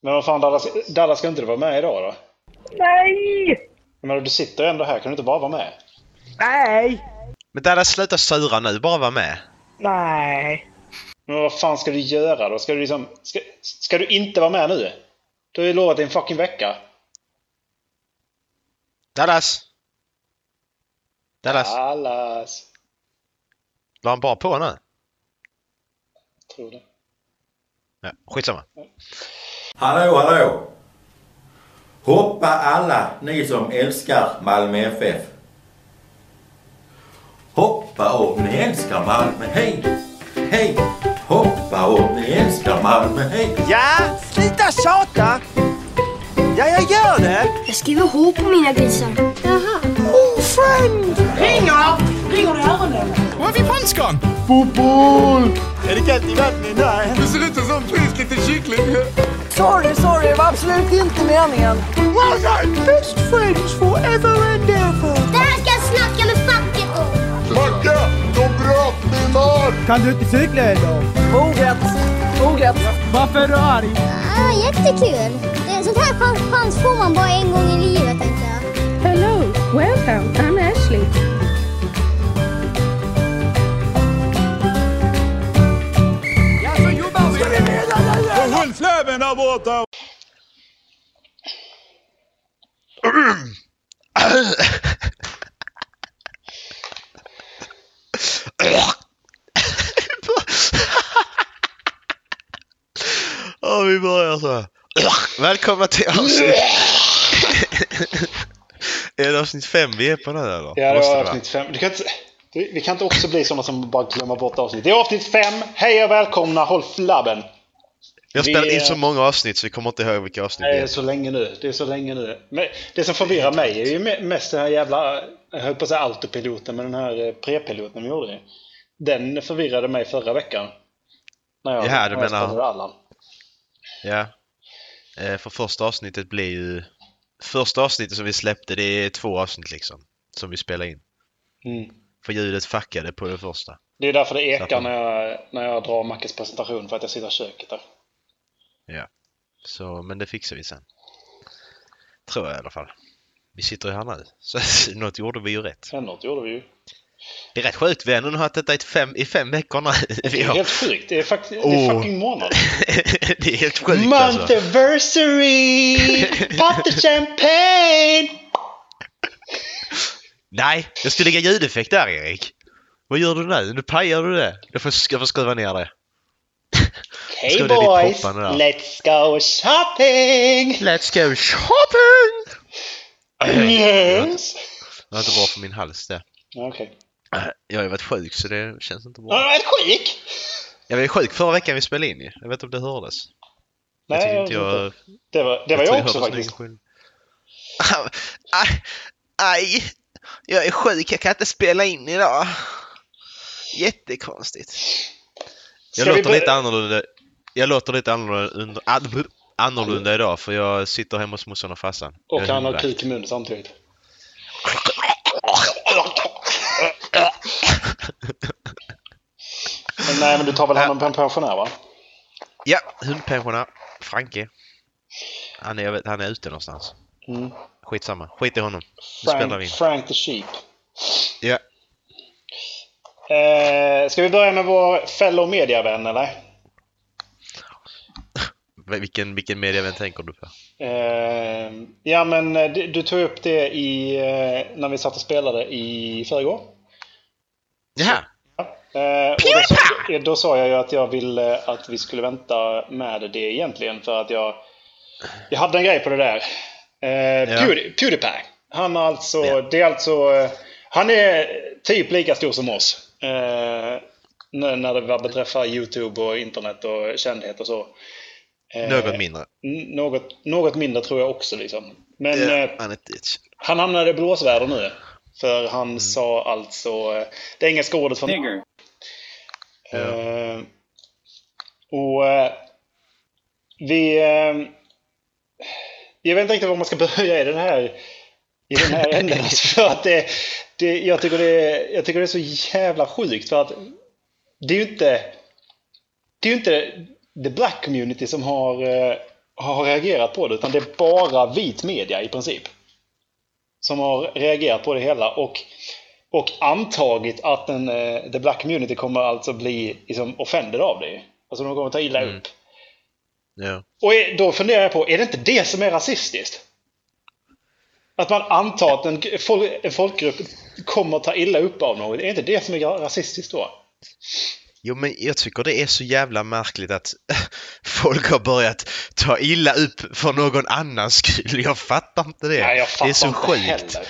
Men vad fan, Dallas, Dallas ska inte du vara med idag då? Nej! Jag menar, du sitter ju ändå här, kan du inte bara vara med? Nej! Men Dallas, sluta sura nu. Bara var med. Nej! Men vad fan ska du göra då? Ska du liksom... Ska, ska du inte vara med nu? Du har ju lovat en fucking vecka. Dallas! Dallas, Dallas. la han bara på nu? Tror det. Ja, skitsamma. Hallå, hallå! Hoppa alla ni som älskar Malmö FF. Hoppa om ni älskar Malmö, hej! Hej! Hoppa om ni älskar Malmö, hej! Ja, sluta tjata! Ja, jag gör det! Jag skriver H på mina grisar. Jaha. Oh, friend! Ringer! Ringer det ärenden? Var är vi franskan? Är det kallt i vattnet? Nej. Det ser ut som finsk liten kyckling. Sorry, sorry, det var absolut inte meningen. Best friends forever and ever. Det här ska jag snacka med facket om. Macke, de bröt min arm! Kan du inte cykla idag? Moget. Moget. Varför är du arg? Ah, jättekul. Det, sånt här chans, chans får man bara en gång i livet tänkte jag. Hello, welcome. I'm fläven där borta! Ja, vi börjar så här. Välkomna till avsnitt... är det avsnitt fem vi är på nu eller? Ja, det var avsnitt fem. Du kan inte, vi kan inte också bli sådana som bara glömmer bort avsnitt. Det är avsnitt fem. Hej och välkomna, håll flabben. Vi har vi spelat in så många avsnitt så vi kommer inte ihåg vilka avsnitt Det det är så länge nu. Det är så länge nu. Men det som förvirrar mig är ju me- mest den här jävla, jag höll på att säga autopiloten, men den här eh, prepiloten vi gjorde. Den förvirrade mig förra veckan. När jag, Jaha, du när jag menar- spelade Allan. Ja. Eh, För första avsnittet blir ju... Första avsnittet som vi släppte det är två avsnitt liksom. Som vi spelar in. Mm. För ljudet fuckade på det första. Det är därför det ekar när jag, när jag drar Mackes presentation, för att jag sitter i köket där. Ja. Så, men det fixar vi sen. Tror jag i alla fall. Vi sitter ju här nu. Så något gjorde vi ju rätt. Men något gjorde vi ju. Det är rätt sjukt. Vi har ändå haft detta i fem, i fem veckor nu. Det är har, helt sjukt. Det är, fakt- det är fucking månad. det är helt sjukt alltså. Montiversary! Pop the champagne! Nej, jag ska lägga ljudeffekt där Erik. Vad gör du nu? Nu pajar du det. Jag får, jag får skruva ner det. Hey bli boys, let's go shopping! Let's go shopping! Yes! Det var inte bra för min hals det. Okej. Jag har ju varit sjuk så det känns inte Har bra. du varit sjuk? Jag var sjuk förra veckan vi spelade in. Jag vet inte om det hördes. Jag Nej, jag inte jag... Det var, det var tror jag också faktiskt. Aj, jag är sjuk. Jag kan inte spela in idag. Jättekonstigt. Jag Ska låter lite annorlunda. Jag låter lite annorlunda, an- annorlunda idag för jag sitter hemma hos morsan och farsan. Och han har kuk i munnen samtidigt. Men nej, men du tar väl hand om en pensionär va? Ja, hundpensionär. Franke. Han är, vet, han är ute någonstans. Mm. Skitsamma. Skit i honom. Spelar vi Frank, in. Frank the Sheep. Ja. Eh, ska vi börja med vår fellow mediavän eller? Vilken, vilken medievän tänker du på? Eh, ja men eh, du, du tog upp det i, eh, när vi satt och spelade i förrgår. Jaha. Och då, sa, då sa jag ju att jag ville att vi skulle vänta med det egentligen för att jag, jag hade en grej på det där. Eh, Ja. Pewdie, Pewdiepie. Han har alltså, Ja. det är alltså, han är typ lika stor som oss. När när det vad beträffar YouTube och internet och kändhet och så. Eh, Något mindre. Något, något mindre tror jag också liksom. Men eh, han hamnade i blåsväder nu. För han Mm. sa alltså eh, det engelska ordet för Nigger. Eh, och eh, vi... Eh, jag vet inte riktigt var man ska börja i den här, i den här änden. Alltså, för att det, det, jag, tycker det, jag tycker det är så jävla sjukt. För att det är ju inte... Det är ju inte the black community som har, eh, har reagerat på det utan det är bara vit media i princip. Som har reagerat på det hela och, och antagit att den, eh, the black community kommer alltså bli liksom, offended av det. Alltså de kommer ta illa Mm. upp. Ja. Och är- då funderar jag på, är det inte det som är rasistiskt? Att man antar att en, en folkgrupp kommer ta illa upp av något. Är inte det som är rasistiskt då? Jo men jag tycker det är så jävla märkligt att folk har börjat ta illa upp för någon annans skull. Jag fattar inte det. Nej, jag fattar det är så inte sjukt. heller.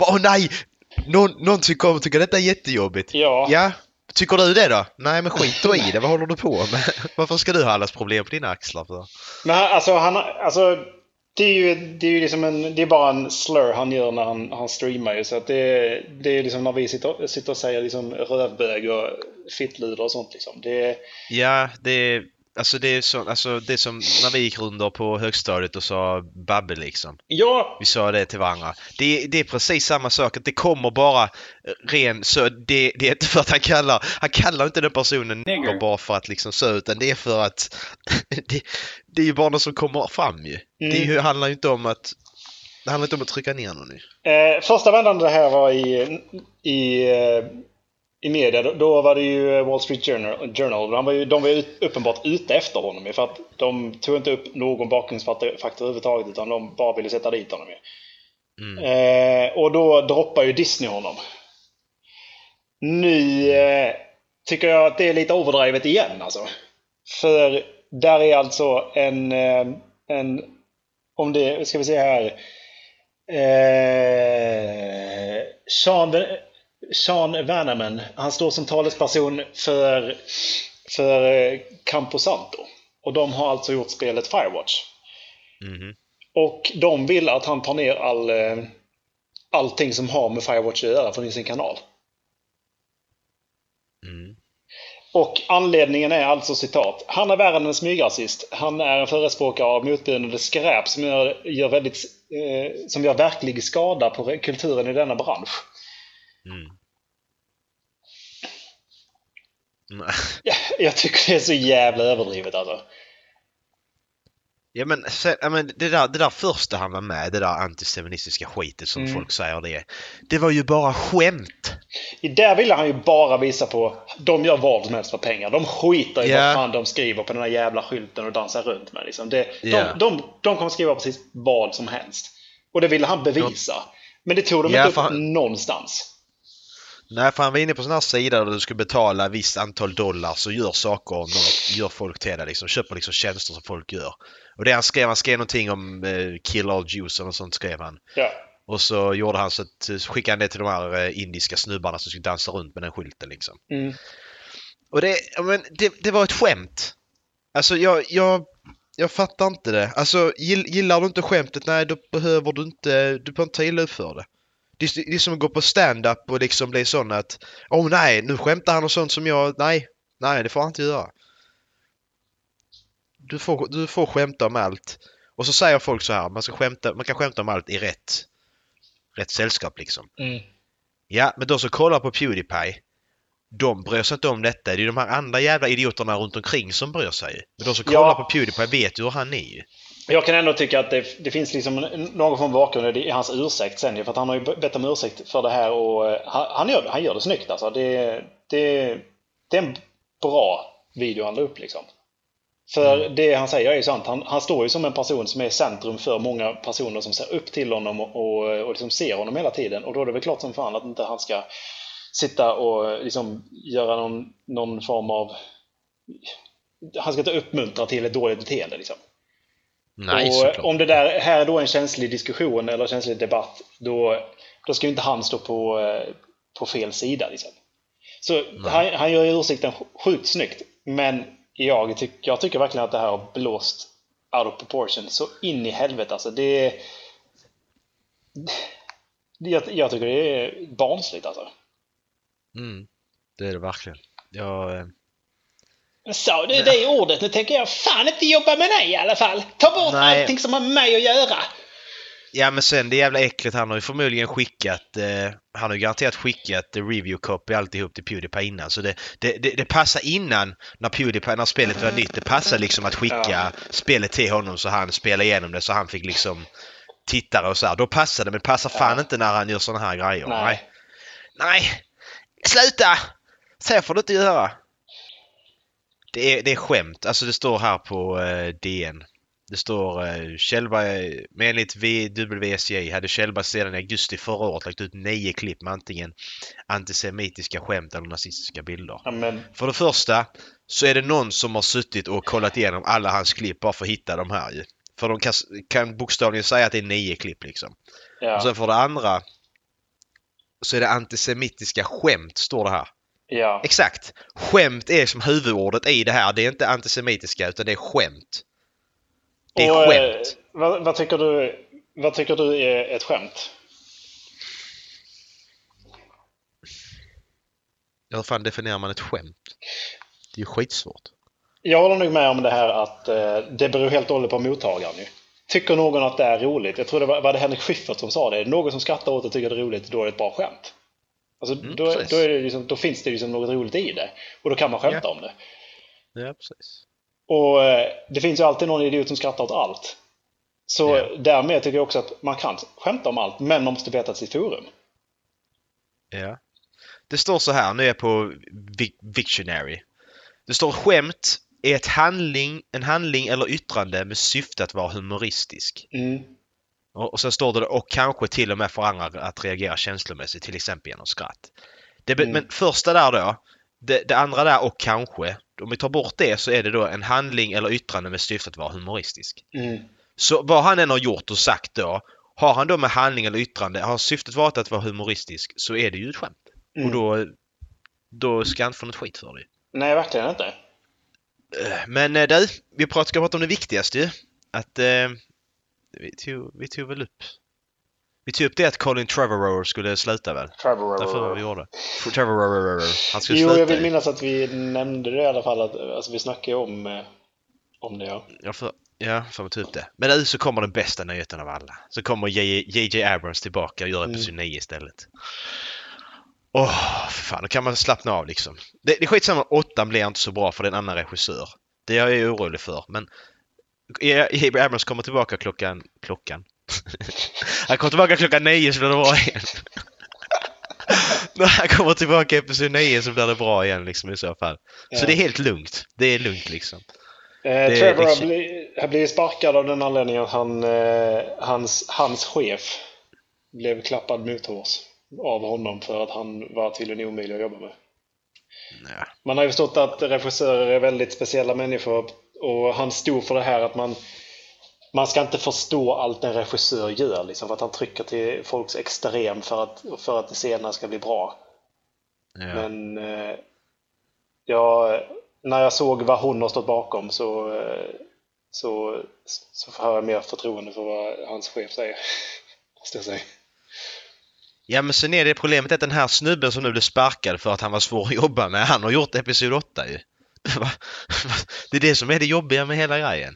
Åh nej! Någon, någon tycker, kommer tycka detta är jättejobbigt. Ja. Ja, tycker du det då? Nej men skit då i det, vad håller du på med? Varför ska du ha allas problem på dina axlar för? Men alltså, han, alltså det är ju, det är ju liksom en, det är bara en slur han gör när han, han streamar ju. Så att det, det är liksom när vi sitter, sitter och säger liksom rövbög och fittluder och sånt liksom. Det, Ja, det är, alltså det är så, alltså det är som när vi gick runder på högstadiet och sa babbe liksom. ja, Vi sa det till varandra. Det, det är precis samma sak, att det kommer bara ren så det, det är inte för att han kallar, han kallar inte den personen nigger bara för att liksom så utan det är för att det, det är ju bara något som kommer fram ju. Det är ju, handlar ju inte om att det handlar inte om att trycka ner någon nu. Eh, första vändan det här var i, i, eh, i media, då, var det ju Wall Street Journal. Journal. De var ju, de var ju uppenbart ute efter honom ju, för att de tog inte upp någon bakgrundsfaktor överhuvudtaget utan de bara ville sätta dit honom ju. Mm. Eh, och då droppar ju Disney honom. Nu eh, tycker jag att det är lite overdrivet igen alltså. För där är alltså en, eh, en om det, ska vi se här. Eh, Sean, Sean Vannerman, han står som talesperson för, för eh, Camposanto. Och de har alltså gjort spelet Firewatch. Mhm. Och de vill att han tar ner all, eh, allting som har med Firewatch att göra från sin kanal. Mm. Och anledningen är alltså citat. Han är värre än en smygrasist. Han är en förespråkare av motbjudande skräp som gör, gör, väldigt, eh, som gör verklig skada på kulturen i denna bransch. Mm. Nej. Ja, Jag tycker det är så jävla överdrivet alltså. Ja men, sen, ja, men det, där, det där första han var med, det där antisemitiska skitet som Mm. folk säger det är. Det var ju bara skämt. Där ville han ju bara visa på de gör vad som helst för pengar. De skiter i Ja. vad fan de skriver på den här jävla skylten och dansar runt med. Liksom. Det, Ja. de, de, de kommer skriva precis vad som helst. Och det ville han bevisa. Men det tog de Ja, inte upp han- någonstans. Nej, för han var inne på sån här sida där du ska betala visst antal dollar så gör saker, och något, gör folk till dig liksom. Köper liksom tjänster som folk gör. Och det han skrev, han skrev någonting om eh, kill all Jews eller sånt skrev han. Ja. Och så gjorde han så att, så skickade han det till de här eh, indiska snubbarna som skulle dansa runt med den skylten liksom. Mm. Och det, men det, det var ett skämt. Alltså jag, jag, jag fattar inte det. Alltså gill, gillar du inte skämtet, nej då behöver du inte, du behöver inte ta illa upp för det. Det det är som att gå på stand-up och liksom bli sån att Åh oh, nej, nu skämtar han och sånt som jag, nej, nej det får han inte göra. Du får, du får skämta om allt. Och så säger folk så här, man, ska skämta, man kan skämta om allt i rätt, rätt sällskap liksom. Mm. Ja, men de som kollar på Pewdiepie, de bryr sig inte om detta. Det är de här andra jävla idioterna runt omkring som bryr sig. Men de som Ja. kollar på Pewdiepie vet ju hur han är ju. Jag kan ändå tycka att det, det finns liksom någon form av bakgrund i hans ursäkt sen För att han har ju bett om ursäkt för det här och eh, han, gör, han gör det snyggt alltså. Det, det, det är en bra video han la upp liksom. För det han säger är ju sant. Han, han står ju som en person som är centrum för många personer som ser upp till honom och, och, och liksom ser honom hela tiden. Och då är det väl klart som fan att inte han ska sitta och liksom göra någon, någon form av... Han ska inte uppmuntra till ett dåligt beteende liksom. Nej, och om det där här är då en känslig diskussion eller känslig debatt, då, då ska ju inte han stå på, eh, på fel sida. Liksom. Så han, han gör ju ursäkten sjukt snyggt, men jag, tyck, jag tycker verkligen att det här har blåst out of proportion så in i helvete. Alltså, det, det, jag, jag tycker det är barnsligt alltså. Mm, det är det verkligen. Jag, eh, Sa du det ordet? Nu tänker jag fan inte jobba med dig i alla fall. Ta bort Nej. allting som har med mig att göra. Ja men sen det jävla äckligt, han har ju förmodligen skickat, eh, han har ju garanterat skickat eh, review copy alltihop till Pewdiepie innan. Så det, det, det, det passar innan när Pewdiepie, när spelet var nytt, det passar liksom att skicka Ja. spelet till honom så han spelar igenom det så han fick liksom tittare och så här. Då passar det, men passar fan Ja. inte när han gör såna här grejer. Nej. Nej. Nej! Sluta! Så får du inte göra. Det är, det är skämt. Alltså det står här på eh, DN. Det står eh, Kjellberg, men enligt WSJ hade Kjellberg sedan i augusti förra året lagt ut nio klipp med antingen antisemitiska skämt eller nazistiska bilder. Ja, men, För det första så är det någon som har suttit och kollat igenom alla hans klipp bara för att hitta de här ju. För de kan, kan bokstavligen säga att det är nio klipp liksom. Och ja, sen för det andra så är det antisemitiska skämt står det här. Ja. Exakt! Skämt är som huvudordet i det här. Det är inte antisemitiska utan det är skämt. Det är Och, eh, skämt. vad, vad, tycker du, vad tycker du är ett skämt? Hur fan definierar man ett skämt? Det är ju skitsvårt. Jag håller nog med om det här att eh, det beror helt och hållet på mottagaren ju. Tycker någon att det är roligt? Jag tror det var, var det Henrik Schyffert som sa det. Är det någon som skrattar åt det och tycker det är roligt, då är det ett bra skämt. Alltså, Mm, då, då, är det liksom, då finns det liksom något roligt i det. Och då kan man skämta Ja. om det. Ja, precis. Och eh, det finns ju alltid någon idiot som skrattar åt allt. Så Ja. därmed tycker jag också att man kan skämta om allt, men man måste veta sitt forum. Ja. Det står så här, nu är jag på Vic- Victionary. Det står skämt är ett handling, en handling eller yttrande med syfte att vara humoristisk. Mm. Och, sen står det och kanske till och med för andra att reagera känslomässigt, till exempel genom skratt. Det, Mm. Men första där då, det, det andra där och kanske, om vi tar bort det så är det då en handling eller yttrande med syfte att vara humoristisk. Mm. Så vad han än har gjort och sagt då, har han då med handling eller yttrande, har syftet varit att vara humoristisk så är det ju ett skämt. Mm. Och då, då ska han inte få något skit för det. Nej, verkligen inte. Eh, Men eh, du, vi ska prata om det viktigaste ju. Att eh, vi, tog, vi tog väl upp vi tog upp det att Colin Trevorrow skulle sluta väl? Trevor. Därför var vi gjorde. Trevorrow, han skulle Jo, sluta. jag vill ju. minnas att vi nämnde det i alla fall. Att, alltså, vi snackade ju om, eh, om det. Ja. Jag får, ja, får man ta upp det. Men nu så kommer den bästa nyheten av alla. Så kommer JJ Abrams tillbaka och gör Mm. episod 9 istället. Åh, för fan, då kan man slappna av liksom. Det, det är skitsamma, åttan blir inte så bra för det är en annan regissör. Det är jag orolig för, men JJ Abrams kommer tillbaka klockan... Klockan? Han kommer tillbaka klockan nio så blir det bra igen. När han kommer tillbaka i episod 9 så blir det bra igen liksom i så fall. Så Ja. det är helt lugnt. Det är lugnt liksom. Eh, Trevor det- har, bli, har blivit sparkad av den anledningen att han, eh, hans, hans chef blev klappad mothårs av honom för att han var tydligen omöjlig att jobba med. Ja. Man har ju förstått att regissörer är väldigt speciella människor och han stod för det här att man man ska inte förstå allt en regissör gör liksom, för att han trycker till folks extrem för att, för att senare ska bli bra. Ja. Men eh, jag, när jag såg vad hon har stått bakom så, eh, så, så har jag mer förtroende för vad hans chef säger. Måste jag säga. Ja men sen är det problemet att den här snubben som nu blev sparkad för att han var svår att jobba med, han har gjort Episod 8 ju. Det är det som är det jobbiga med hela grejen.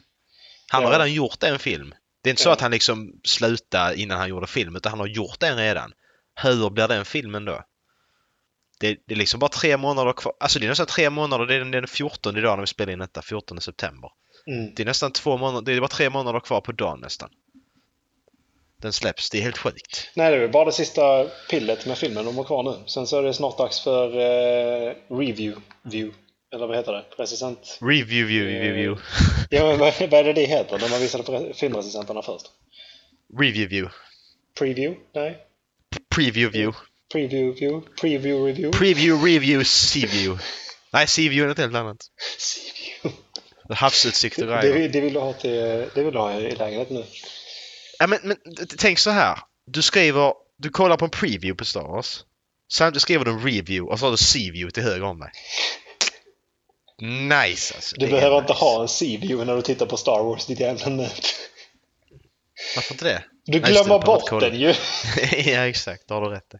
Han har Ja. redan gjort en film. Det är inte så Ja. att han liksom slutade innan han gjorde film, utan han har gjort den redan. Hur blir den filmen då? Det, det är liksom bara tre månader kvar. Alltså det är nästan tre månader, det är den, den 14 idag när vi spelar in detta, 14 september. Mm. Det är nästan två månader, det är bara tre månader kvar på dagen nästan. Den släpps, det är helt sjukt. Nej, det är bara det sista pillet med filmen de har kvar nu. Sen så är det snart dags för eh, review. View. Eller vad heter det? Recensent? Review, view, review. Ja, men vad, vad är det det heter när man visade filmrecensenterna först? Review, view. Preview? Nej. Preview, view. Preview, view? Preview, review? Preview, review, C-view. Nej, C-view är något helt annat. C-view. Havsutsikt och Det, grejer. det vill du ha till, det vill du ha i lägenheten nu. Ja, men, men tänk så här. Du skriver, du kollar på en preview på Star Wars. Samtidigt skriver du en review och så har du C-view till höger om dig. Nice alltså. Du behöver nice. inte ha en C-view när du tittar på Star Wars, ditt jävla nöt. Varför inte det? Du glömmer du behöver bort den ju. ja, exakt. Det har du rätt i.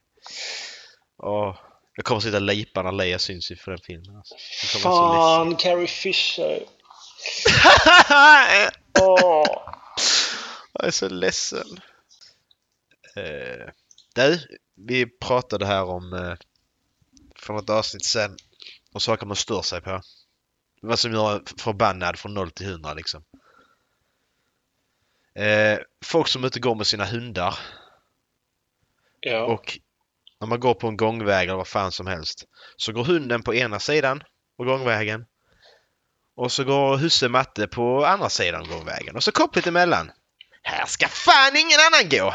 Åh, jag kommer sitta och lipa när Leia syns i för den filmen. Alltså. Fan, Carrie Fisher. Åh. jag är så ledsen. Eh, du, vi pratade här om eh, för något avsnitt sen och saker man stör sig på. Vad som gör förbannad från 0 till 100 liksom. Eh, folk som inte går med sina hundar Ja. och när man går på en gångväg eller vad fan som helst så går hunden på ena sidan på gångvägen och så går husse matte på andra sidan gångvägen och så kopplet emellan. Här ska fan ingen annan gå!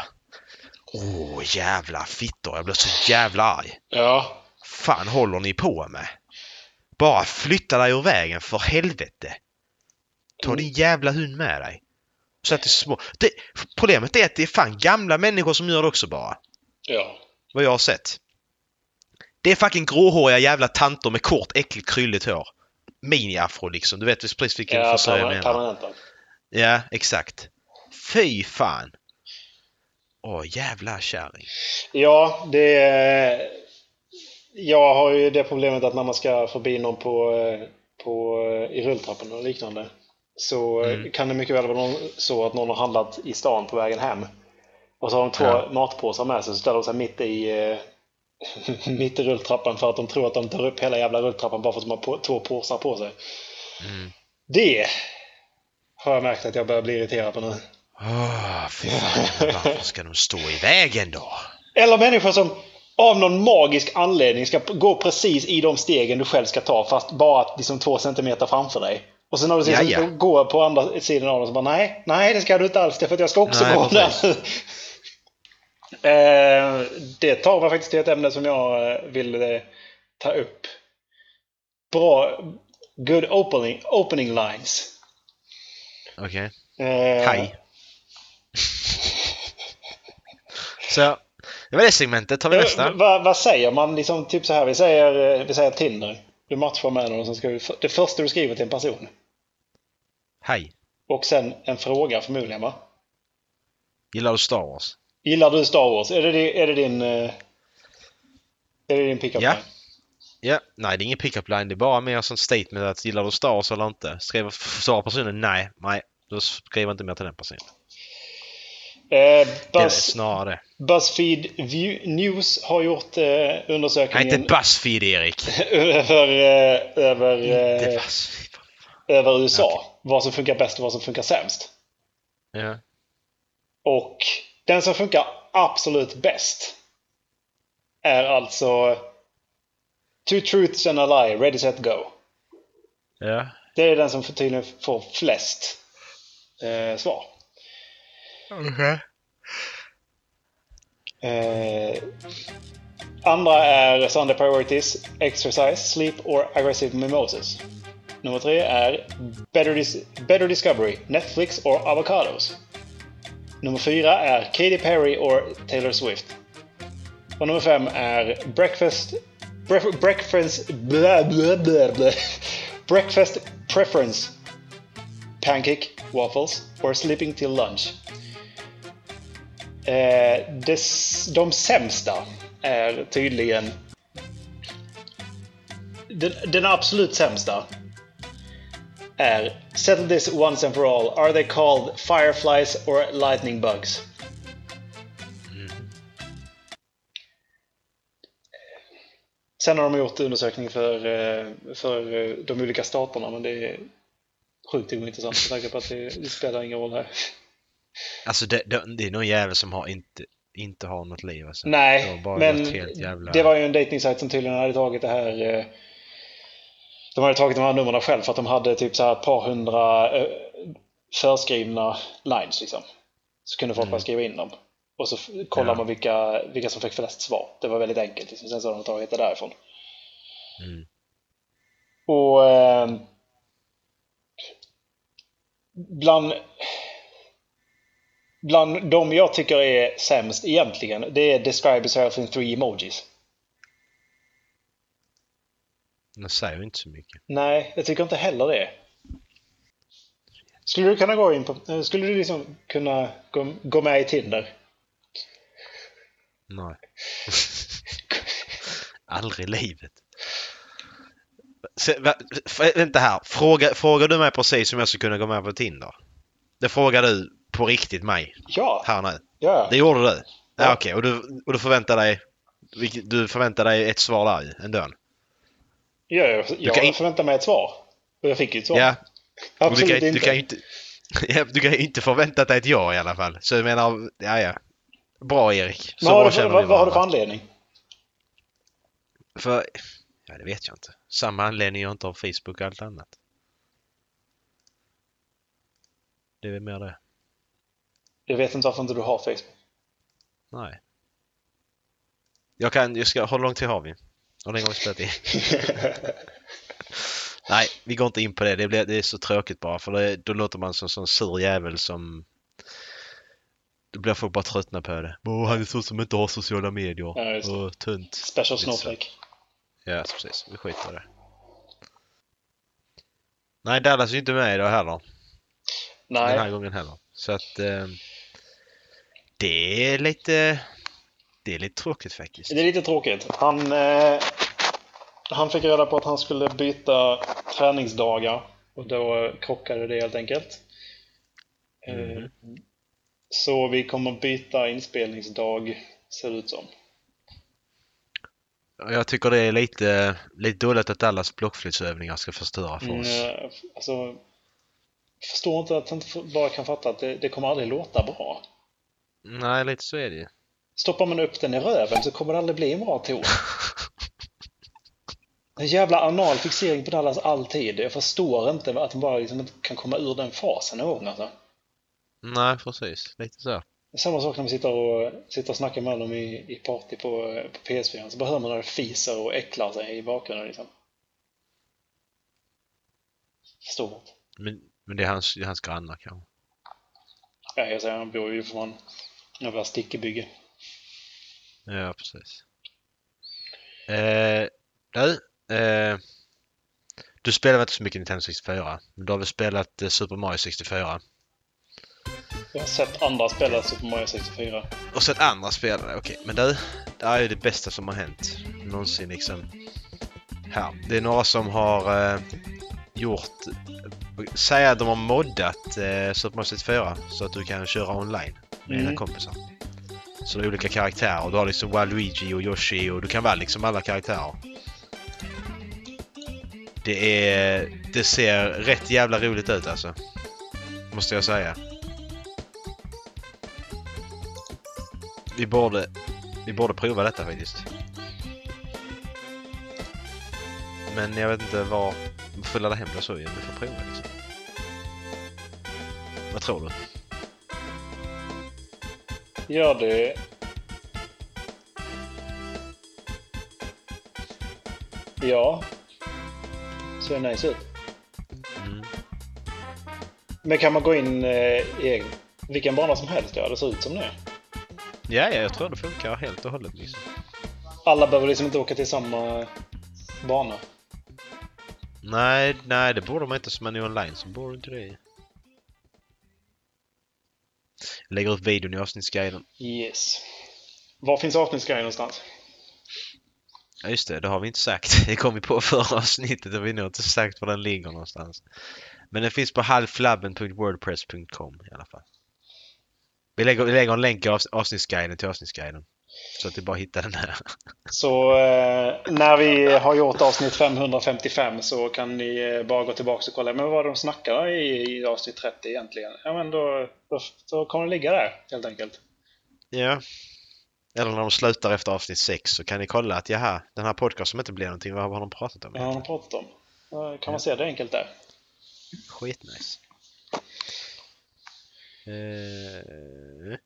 Åh jävla fittor, jag blir så jävla arg. ja. fan håller ni på med? Bara flytta dig ur vägen för helvete! Ta din jävla hund med dig. Så att det små. Det, problemet är att det är fan gamla människor som gör det också bara. Ja. Vad jag har sett. Det är fucking gråhåriga jävla tanter med kort äckligt krylligt hår. Mini-afro liksom. Du vet precis vilken Ja, frisör jag menar. permanenta. Ja, exakt. Fy fan! Åh, jävla kärring. Ja, det är... Jag har ju det problemet att när man ska förbi någon på, eh, på, eh, i rulltrappan och liknande så eh, Mm. kan det mycket väl vara någon, så att någon har handlat i stan på vägen hem. Och så har de två Ja. matpåsar med sig så ställer de sig mitt i, mitt i rulltrappan för att de tror att de tar upp hela jävla rulltrappan bara för att de har på, två påsar på sig. Mm. Det har jag märkt att jag börjar bli irriterad på nu. Åh, fy fan. Varför ska de stå i vägen då? Eller människor som av någon magisk anledning ska gå precis i de stegen du själv ska ta fast bara liksom två centimeter framför dig. Och sen när du Jaja. att du går på andra sidan av dem så bara nej, nej det ska du inte alls det för att jag ska också Nej, gå precis. där. Eh, det tar mig faktiskt till ett ämne som jag eh, vill eh, ta upp. Bra, good opening, opening lines. Okej. Eh, Hej. Så, det var det segmentet. Tar vi Eh, nästa? Vad, vad säger man? Liksom, typ så här, vi säger, eh, vi säger Tinder. Du matchar med någon som ska du, det första du skriver till en person. Hej. Och sen en fråga förmodligen va? Gillar du Star Wars? Gillar du Star Wars? Är det, är det din... eh, Är det din pickup Ja. line? Ja, nej det är ingen pick-up line. Det är bara mer som statement att gillar du Star Wars eller inte? Skriver, svarar personen nej, nej. Då skriver jag inte mer till den personen. Eh, Buzz, snarare. Buzzfeed View News har gjort eh, Nej, undersökningen inte Buzzfeed Erik. över, eh, över, eh, över USA. Vad som funkar bäst och vad som funkar sämst. Ja. Och den som funkar absolut bäst är alltså Two truths and a lie, ready set go. Ja. Det är den som för- tydligen får flest eh, svar. Eh, andra är Sunday priorities, exercise, sleep or aggressive mimosas. Nummer tre är better, dis- better discovery, Netflix or avocados. Nummer fyra är Katy Perry or Taylor Swift. Och nummer fem är breakfast... Bref, breakfast... Blah, blah, blah, blah. Breakfast preference. Pancake, waffles or sleeping till lunch. Eh, des, de sämsta är tydligen... Den, den absolut sämsta är Settle this once and for all. Are they called fireflies or lightning bugs? Mm. Sen har de gjort undersökning för, eh, för eh, de olika staterna men det är sjukt ointressant med tanke på att det, det spelar ingen roll här. Alltså det, det, det är någon jävel som har inte, inte har något liv alltså. Det Nej, bara men jävla- det var ju en dejtingsajt som tydligen hade tagit det här eh, De hade tagit de här numren själv för att de hade typ så här ett par hundra eh, förskrivna lines liksom. Så kunde folk bara skriva in dem. Och så kollar Mm. Ja. man vilka, vilka som fick flest svar. Det var väldigt enkelt. Liksom. Sen så har de tagit det därifrån. Mm. Och eh, bland, bland de jag tycker är sämst egentligen, det är Describe yourself in three emojis. Det säger inte så mycket. Nej, jag tycker inte heller det. Skulle du kunna gå in på, eh, skulle du liksom kunna gå, gå med i Tinder? Nej. Aldrig i livet. Se, va, vänta här. Fråga, frågar du mig precis om jag skulle kunna gå med på Tinder? Det frågar du på riktigt mig Ja, här nu. ja. Det gjorde du. Ja, Okej, och, du, och du förväntar dig du förväntar dig ett svar där ju, ändå? Ja, jag, jag kan förväntar mig ett svar. Och jag fick ju ett svar. Ja, Absolut du kan, inte. du kan ju inte... Ja, du kan inte förvänta dig ett ja i alla fall. Så jag menar, ja ja. Bra Erik. Så Men vad har bra du för, vad, vad har du för anledning? För, ja det vet jag inte. Samma anledning jag inte har Facebook och allt annat. Det är väl mer det. Jag vet inte varför inte du har Facebook. Nej. Jag kan, jag ska, hur lång tid har vi? Hur länge har vi spelat in? Nej, vi går inte in på det. Det, blir, det är så tråkigt bara för det, då låter man som en sur jävel som... Då blir folk bara tröttna på det. Åh, han är så som inte har sociala medier. Ja. Åh, tunt. Special. Snowflake. Ja, precis. Vi skiter i det. Nej, Dallas är ju inte med idag heller. Den här Nej, gången heller. Så att... Eh, det är lite... Det är lite tråkigt faktiskt. det är lite tråkigt. Han, eh, han fick reda på att han skulle byta träningsdagar och då eh, krockade det helt enkelt. Eh, Mhm. Så vi kommer byta inspelningsdag, ser det ut som. Jag tycker det är lite, lite dåligt att allas blockflöjtsövningar ska förstöra för Mm, oss. eh, alltså, förstår inte att han inte bara kan fatta att det, det kommer aldrig låta bra. Nej, lite så är det ju. Stoppar man upp den i röven så kommer det aldrig bli en bra ton. En jävla anal fixering på Dallas alltid. Jag förstår inte att man bara liksom inte kan komma ur den fasen någon gång. Alltså. Nej, precis. Lite så. Samma sak när vi sitter och, sitter och snackar med honom i, i party på, på PS4. Så bara hör man när det fiser och äcklar sig i bakgrunden. Liksom. Förstår inte. Men, men det är hans, det är hans grannar kanske. Ja, jag säger, han bor ju från jävla stickebygge. Ja, precis. Eh, du, eh, du spelar väl inte så mycket Nintendo 64? Men du har väl spelat eh, Super Mario 64? Jag har sett andra spela Super Mario 64. Och sett andra spelare, okej. Men du, det här är det bästa som har hänt någonsin liksom. Här. Det är några som har eh, gjort, säg att de har moddat eh, Super Mario 64 så att du kan köra online med dina Mm. kompisar. Så det är olika karaktärer. Du har liksom Waluigi och Yoshi och du kan vara liksom alla karaktärer. Det är... Det ser rätt jävla roligt ut alltså. Måste jag säga. Vi borde... Vi borde prova detta faktiskt. Men jag vet inte var... Får ladda hem det så igen. Vi får prova liksom. Vad tror du? Gör det... Ja. Ser nice ut. Mm. Men kan man gå in eh, i vilken bana som helst? Ja, det ser ut som det. Ja, ja, jag tror det funkar helt och hållet liksom. Alla behöver liksom inte åka till samma bana. Nej, nej, det borde man inte som är online så borde inte det. Jag lägger upp videon i avsnittsguiden. Yes. Var finns avsnittsgrejen någonstans? Ja just det, det har vi inte sagt. Det kom vi på förra avsnittet och vi har nog inte sagt var den ligger någonstans. Men den finns på halflabben.wordpress.com i alla fall. Vi lägger, vi lägger en länk i avs- avsnittsguiden till avsnittsguiden. Så att du bara hittar den här. Så eh, när vi har gjort avsnitt 555 så kan ni eh, bara gå tillbaka och kolla. Men vad var det de snackade i, i avsnitt 30 egentligen? Ja men då, då, då kommer det ligga där helt enkelt. Ja. Eller när de slutar efter avsnitt 6 så kan ni kolla att jaha, den här podcasten som inte blir någonting, vad har de pratat om? Vad har de pratat om? Kan man se det enkelt där. Skitnice. Eh,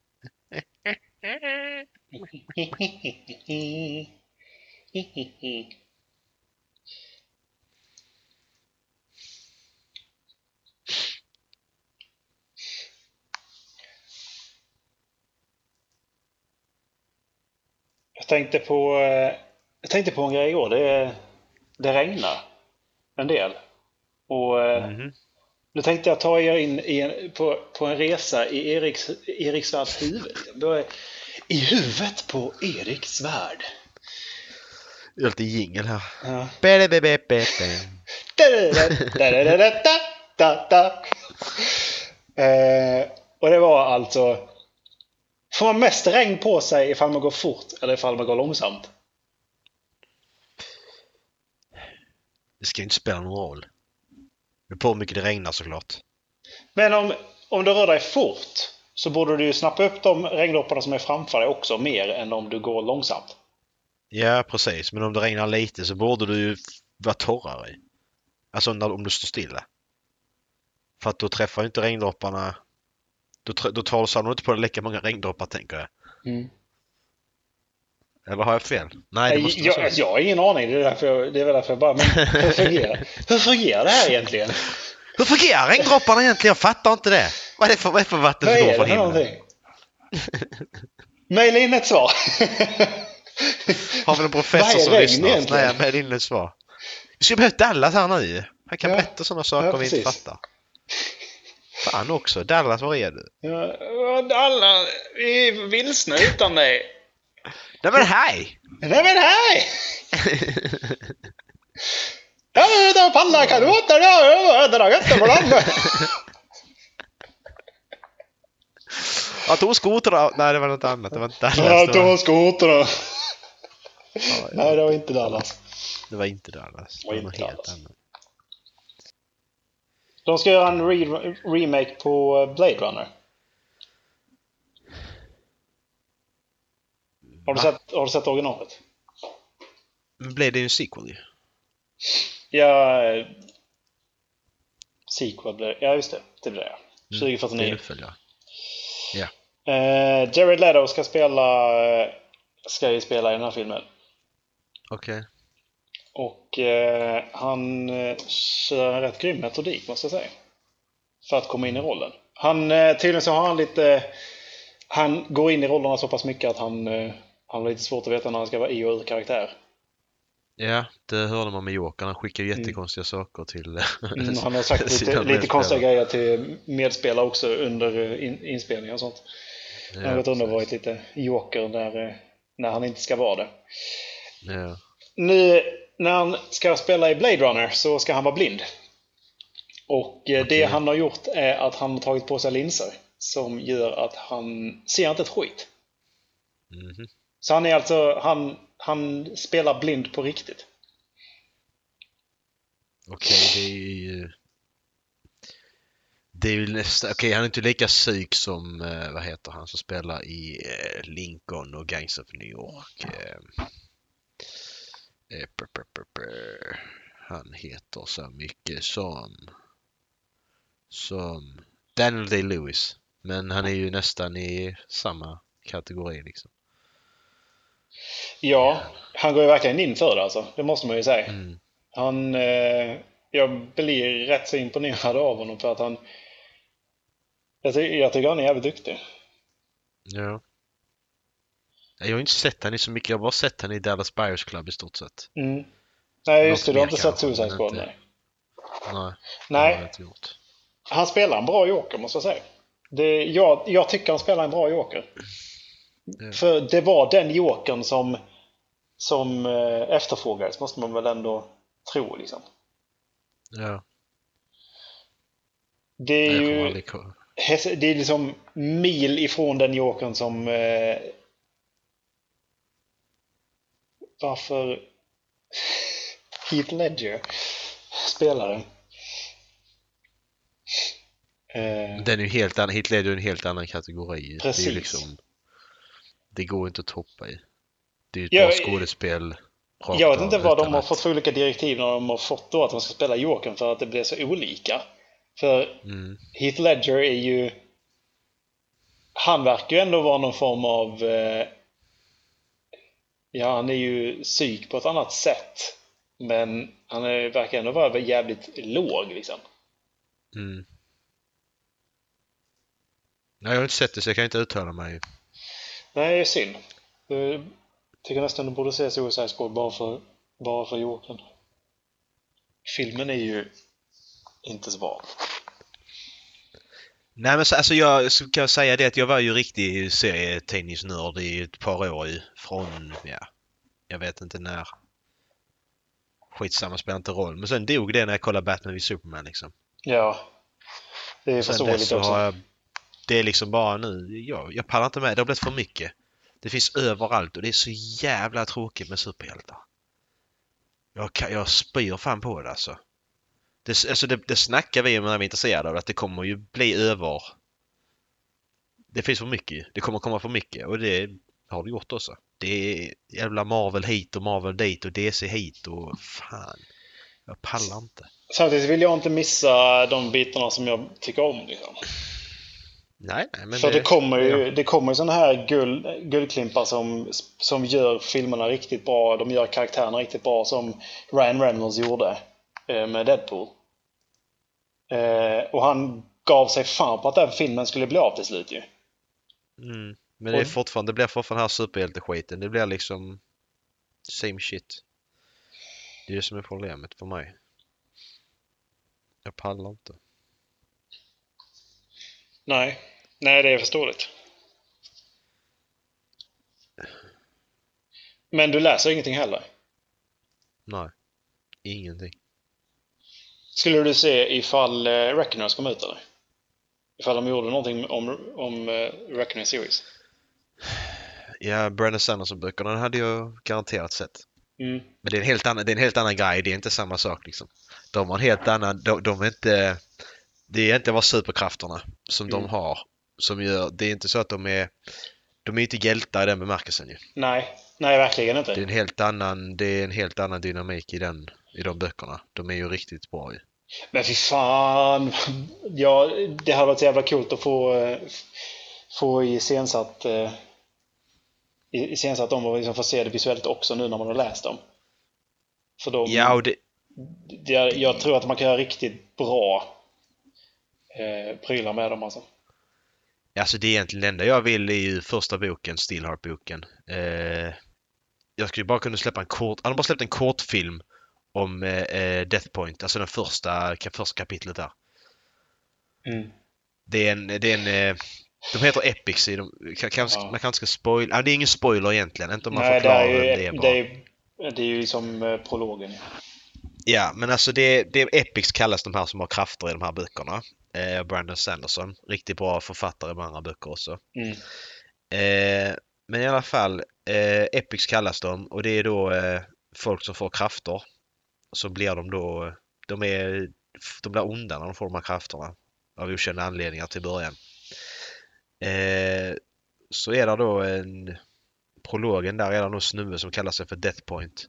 Jag tänkte på, eh, jag tänkte på en grej igår. Det, det regnar en del. Och eh, mhm. nu tänkte jag ta er in en, på, på en resa i Eriks, Eriksvärds huvud. I huvudet på Eriks värld. Det är lite jingel här. Ja. Eh, och det var alltså Får man mest regn på sig ifall man går fort eller ifall man går långsamt? Det ska inte spela någon roll. Det beror på hur mycket det regnar såklart. Men om, om du rör dig fort så borde du ju snappa upp de regndropparna som är framför dig också mer än om du går långsamt. Ja, precis. Men om det regnar lite så borde du ju vara torrare. Alltså när, om du står stilla. För att då träffar inte regndropparna... Då, då tar du sannolikt inte på dig lika många regndroppar, tänker jag. Mm. Eller har jag fel? Nej, det Jag, måste jag, så. jag har ingen aning, det är, därför jag, det är väl därför jag bara... Men hur fungerar, hur fungerar det här egentligen? Hur fungerar regndropparna egentligen? Jag fattar inte det. Vad är det för, vad är det för vatten som går är från himlen? Maila in ett svar. Har vi en professor är som lyssnar? egentligen? Nej, med in ett svar. Vi skulle behövt Dallas här nu. Han kan Ja. berätta sådana saker Ja, vi inte fattar. Fan också. Dallas, var är du? Ja, alla, vi är vilsna utan dig. Nej men hej! Nej men hej! Ja, utan panna kan du åta det, dra götter på dem. Jag tog skotrar. Nej, det var något annat. Det var inte Dallas. Ja, var, ta skotrarna. ja, Nej, det var inte Dallas. det var inte Dallas. Det var något inte helt Dallas. annat. De ska göra en re remake på Blade Runner. Har du, sett, har du sett originalet? Men blev det ju en sequel ju? Ja... eh, Sequel blir Ja, just det. Det blir det. Mm, Det är 2049. uppföljare. Eh, Jared Leto ska spela... eh, Ska ju spela i den här filmen. Okej. Och eh, han eh, kör en rätt grym metodik måste jag säga. För att komma in i rollen. Han, eh, tydligen så har han lite... Han går in i rollerna så pass mycket att han, eh, han har lite svårt att veta när han ska vara i och ur karaktär. Ja, det hörde man med Joker. Han skickar ju jättekonstiga saker till... Mm, han har sagt lite, lite konstiga grejer till medspelare också under in, inspelningar och sånt. Han har Ja, gått under och varit lite joker när, eh, när han inte ska vara det. Ja. Nu när han ska spela i Blade Runner så ska han vara blind. Och eh, det han har gjort är att han har tagit på sig linser som gör att han ser inte ett skit. Mhm. Så han är alltså, han, han spelar blind på riktigt. Okej, det är ju... Det är ju nästan... Okej, han är inte lika psyk som, eh, vad heter han, som spelar i eh, Lincoln och Gangs of New York. Eh. Han heter så mycket som... Som... Daniel Day-Lewis. Men han är ju nästan i samma kategori liksom. Ja, han går ju verkligen in för det alltså. Det måste man ju säga. Mm. Han, eh, jag blir rätt så imponerad av honom för att han... Jag, ty jag tycker han är jävligt duktig. Ja. Jag har inte sett han i så mycket, jag har bara sett han i Dallas Buyers Club i stort sett. Mm. Nej, just Något det. Du har inte sett Suicide Squad? inte- Nej. Nej, har Nej, jag inte gjort. han spelar en bra Joker måste jag säga. Det, jag, jag tycker han spelar en bra Joker. Ja. För det var den Jokern som, som eh, efterfrågades, måste man väl ändå tro. Liksom. Ja, Det är jag ju aldrig det är liksom mil ifrån den Jokern som... Eh, varför Heath Ledger spelade. Eh, Den är ju helt annan, Hitler är ju en helt annan kategori. Det är Precis. ju liksom... Det går inte att toppa i. Det är ju ett bra eh, skådespel. Jag vet inte vad de har fått för olika direktiv när de har fått då att de ska spela Jokern för att det blir så olika. För Mm. Heath Ledger är ju... Han verkar ju ändå vara någon form av... Eh, ja, han är ju psyk på ett annat sätt. Men han är, verkar ändå vara jävligt låg liksom. Mm. Nej, jag har inte sett det så jag kan inte uttala mig. Nej, det är synd. Jag tycker nästan du borde se Suicide Squad bara för, bara för Jokern. Filmen är ju inte så bra. Nej men så, alltså jag så kan jag säga det att jag var ju riktig serietidningsnörd i ett par år ju. Från, ja, jag vet inte när. Skitsamma, spelar inte roll. Men sen dog det när jag kollade Batman vid Superman liksom. Ja. Det är förståeligt också. har jag det är liksom bara nu, jag, jag pallar inte med. Det har blivit för mycket. Det finns överallt och det är så jävla tråkigt med superhjältar. Jag, kan, jag spyr fan på det alltså. Det, alltså det, det snackar vi om när vi är intresserade av att det kommer ju bli över. Det finns för mycket Det kommer komma för mycket och det har det gjort också. Det är jävla Marvel hit och Marvel dit och DC hit och fan. Jag pallar inte. Samtidigt vill jag inte missa de bitarna som jag tycker om. Liksom. Nej, nej, men För det, kommer ju, ja. det kommer ju sådana här guld, guldklimpar som, som gör filmerna riktigt bra. De gör karaktärerna riktigt bra som Ryan Reynolds gjorde med Deadpool. Eh, och han gav sig fan på att den filmen skulle bli av till slut ju. Mm. Men det, är fortfarande, det blir fortfarande den här superhjälteskiten. Det blir liksom same shit. Det är det som är problemet för mig. Jag pallar inte. Nej, nej det är förståeligt. Men du läser ingenting heller? Nej. Ingenting. Skulle du se ifall uh, Reckoners kom ut eller? Ifall de gjorde någonting om, om uh, Reckoner Series? Ja, Brandon Sanderson-böckerna hade jag garanterat sett. Mm. Men det är en helt annan, det är en helt annan grej. Det är inte samma sak liksom. De har en helt annan, de, de är inte... Det är egentligen bara superkrafterna som Mm. de har som gör... Det är inte så att de är... De är inte hjältar i den bemärkelsen ju. Nej, nej verkligen inte. Det är en helt annan, det är en helt annan dynamik i, den, i de böckerna. De är ju riktigt bra ju. Men fy fan! Ja, det hade varit så jävla coolt att få, eh, få iscensatt, eh, i- iscensatt dem och liksom få se det visuellt också nu när man har läst dem. För de, Ja, och det, det, jag tror att man kan göra riktigt bra eh, prylar med dem alltså. alltså det är egentligen det enda jag vill är ju första boken, Steelheart-boken. Eh, jag skulle bara kunna släppa en kort, han har bara släppt en kortfilm om eh, eh, Death Point, alltså den första, första kapitlet där. Mm. Det är en, det är en eh, de heter Epics i de, kan, kanske, Ja. man kanske ska spoila, det är ingen spoiler egentligen, inte om man Nej, det förklarar är, ju, det är bara. det, är, det är ju som eh, prologen. ja. Men alltså det, det Epics kallas de här som har krafter i de här böckerna. Eh, Brandon Sanderson, riktigt bra författare med andra böcker också. Mm. Eh, men i alla fall, eh, Epics kallas de och det är då folk som får krafter. Så blir de då, de är, de blir onda när de får de här krafterna. Av okända anledningar till början. Eh, så är det då en, prologen där är det någon snubbe som kallar sig för Death Point.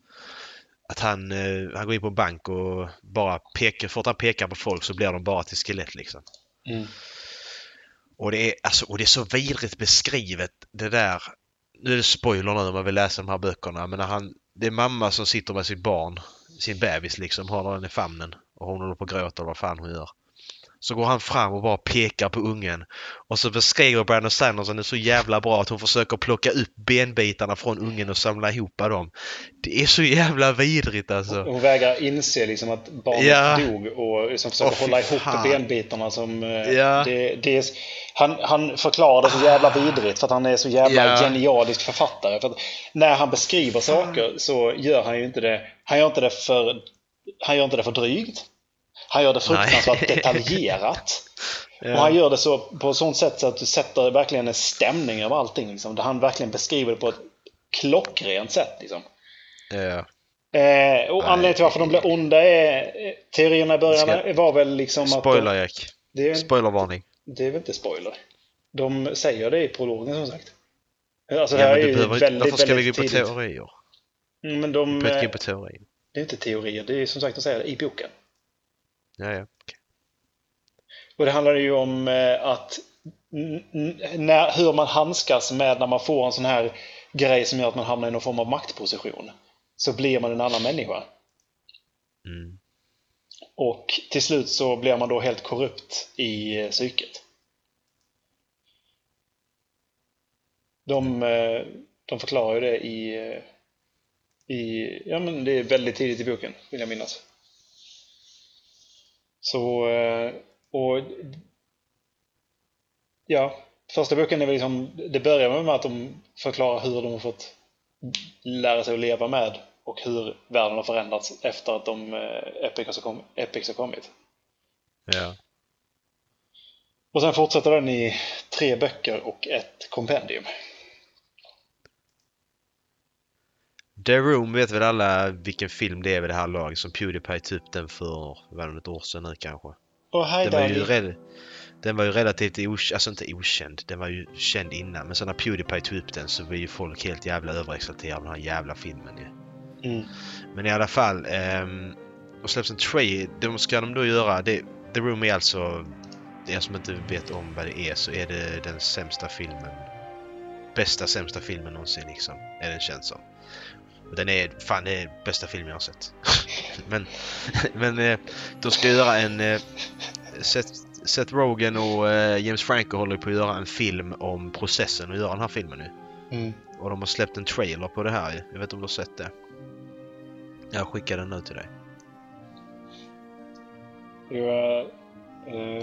Att han, eh, han går in på en bank och bara pekar, för att han pekar på folk så blir de bara till skelett liksom. Mm. Och det är, alltså, och det är så vidrigt beskrivet det där. Nu är det spoiler nu om man vill läsa de här böckerna men när han, det är mamma som sitter med sitt barn, sin bebis liksom, har den i famnen och hon håller på och gråter vad fan hon gör. Så går han fram och bara pekar på ungen. Och så beskriver Brandon Sanderson det så jävla bra att hon försöker plocka upp benbitarna från ungen och samla ihop dem. Det är så jävla vidrigt alltså. Hon vägrar inse liksom att barnet Ja. dog och liksom försöker fy hålla ihop fan. benbitarna som... eh, Ja. Det, det är, han, han förklarar det så jävla vidrigt för att han är så jävla Ja. genialisk författare. För att när han beskriver saker så gör han ju inte det... Han gör inte det för, han gör inte det för drygt. Han gör det fruktansvärt Nej. detaljerat. Ja. Och han gör det så på ett sånt sätt så att du sätter verkligen en stämning över allting. Liksom, där han verkligen beskriver det på ett klockrent sätt. Liksom. Ja. Eh, och Nej. anledningen till varför de blev onda är... Teorierna i början var väl liksom att... Spoiler Jack. det, är, Spoilervarning. det är väl inte spoiler. De säger det i prologen som sagt. Alltså det Ja, här men är ju behöver, väldigt, varför ska vi gå väldigt på tidigt. teorier? Mm, Men de... Inte gå eh, in på teorier. Det är inte teorier, det är som sagt de säger i boken. Ja, ja. Och det handlar ju om eh, att när, hur man handskas med när man får en sån här grej som gör att man hamnar i någon form av maktposition. Så blir man en annan människa. Mm. Och till slut så blir man då helt korrupt i eh, psyket. De, eh, de förklarar ju det i, i... Ja men det är väldigt tidigt i boken, vill jag minnas. Så... eh, Och... Ja, första boken är väl liksom... Det börjar med att de förklarar hur de har fått lära sig att leva med och hur världen har förändrats efter att de eh, Epics har, kom, Epics har kommit. Ja. Och sen fortsätter den i tre böcker och ett kompendium. The Room vet väl alla vilken film det är vid det här laget som Pewdiepie upp den för, vad ett år sedan nu kanske? Och hej Den var ju, rel- den var ju relativt okänd, alltså inte okänd, den var ju känd innan. Men sen när Pewdiepie tog upp den så var ju folk helt jävla överexalterade av den här jävla filmen ju. Mm. Men i alla fall, ehm, och släpps en trailer, de ska de då göra, det, The Room är alltså, det är som inte vet om vad det är så är det den sämsta filmen, bästa sämsta filmen någonsin liksom, är den känd som. Och den är, fan det är bästa filmen jag har sett. men, men eh, de ska göra en, eh, Seth, Seth Rogen och eh, James Franco håller på att göra en film om processen och göra den här filmen nu. Mm. Och de har släppt en trailer på det här. Jag vet inte om du har sett det? Jag skickar den nu till dig. Jag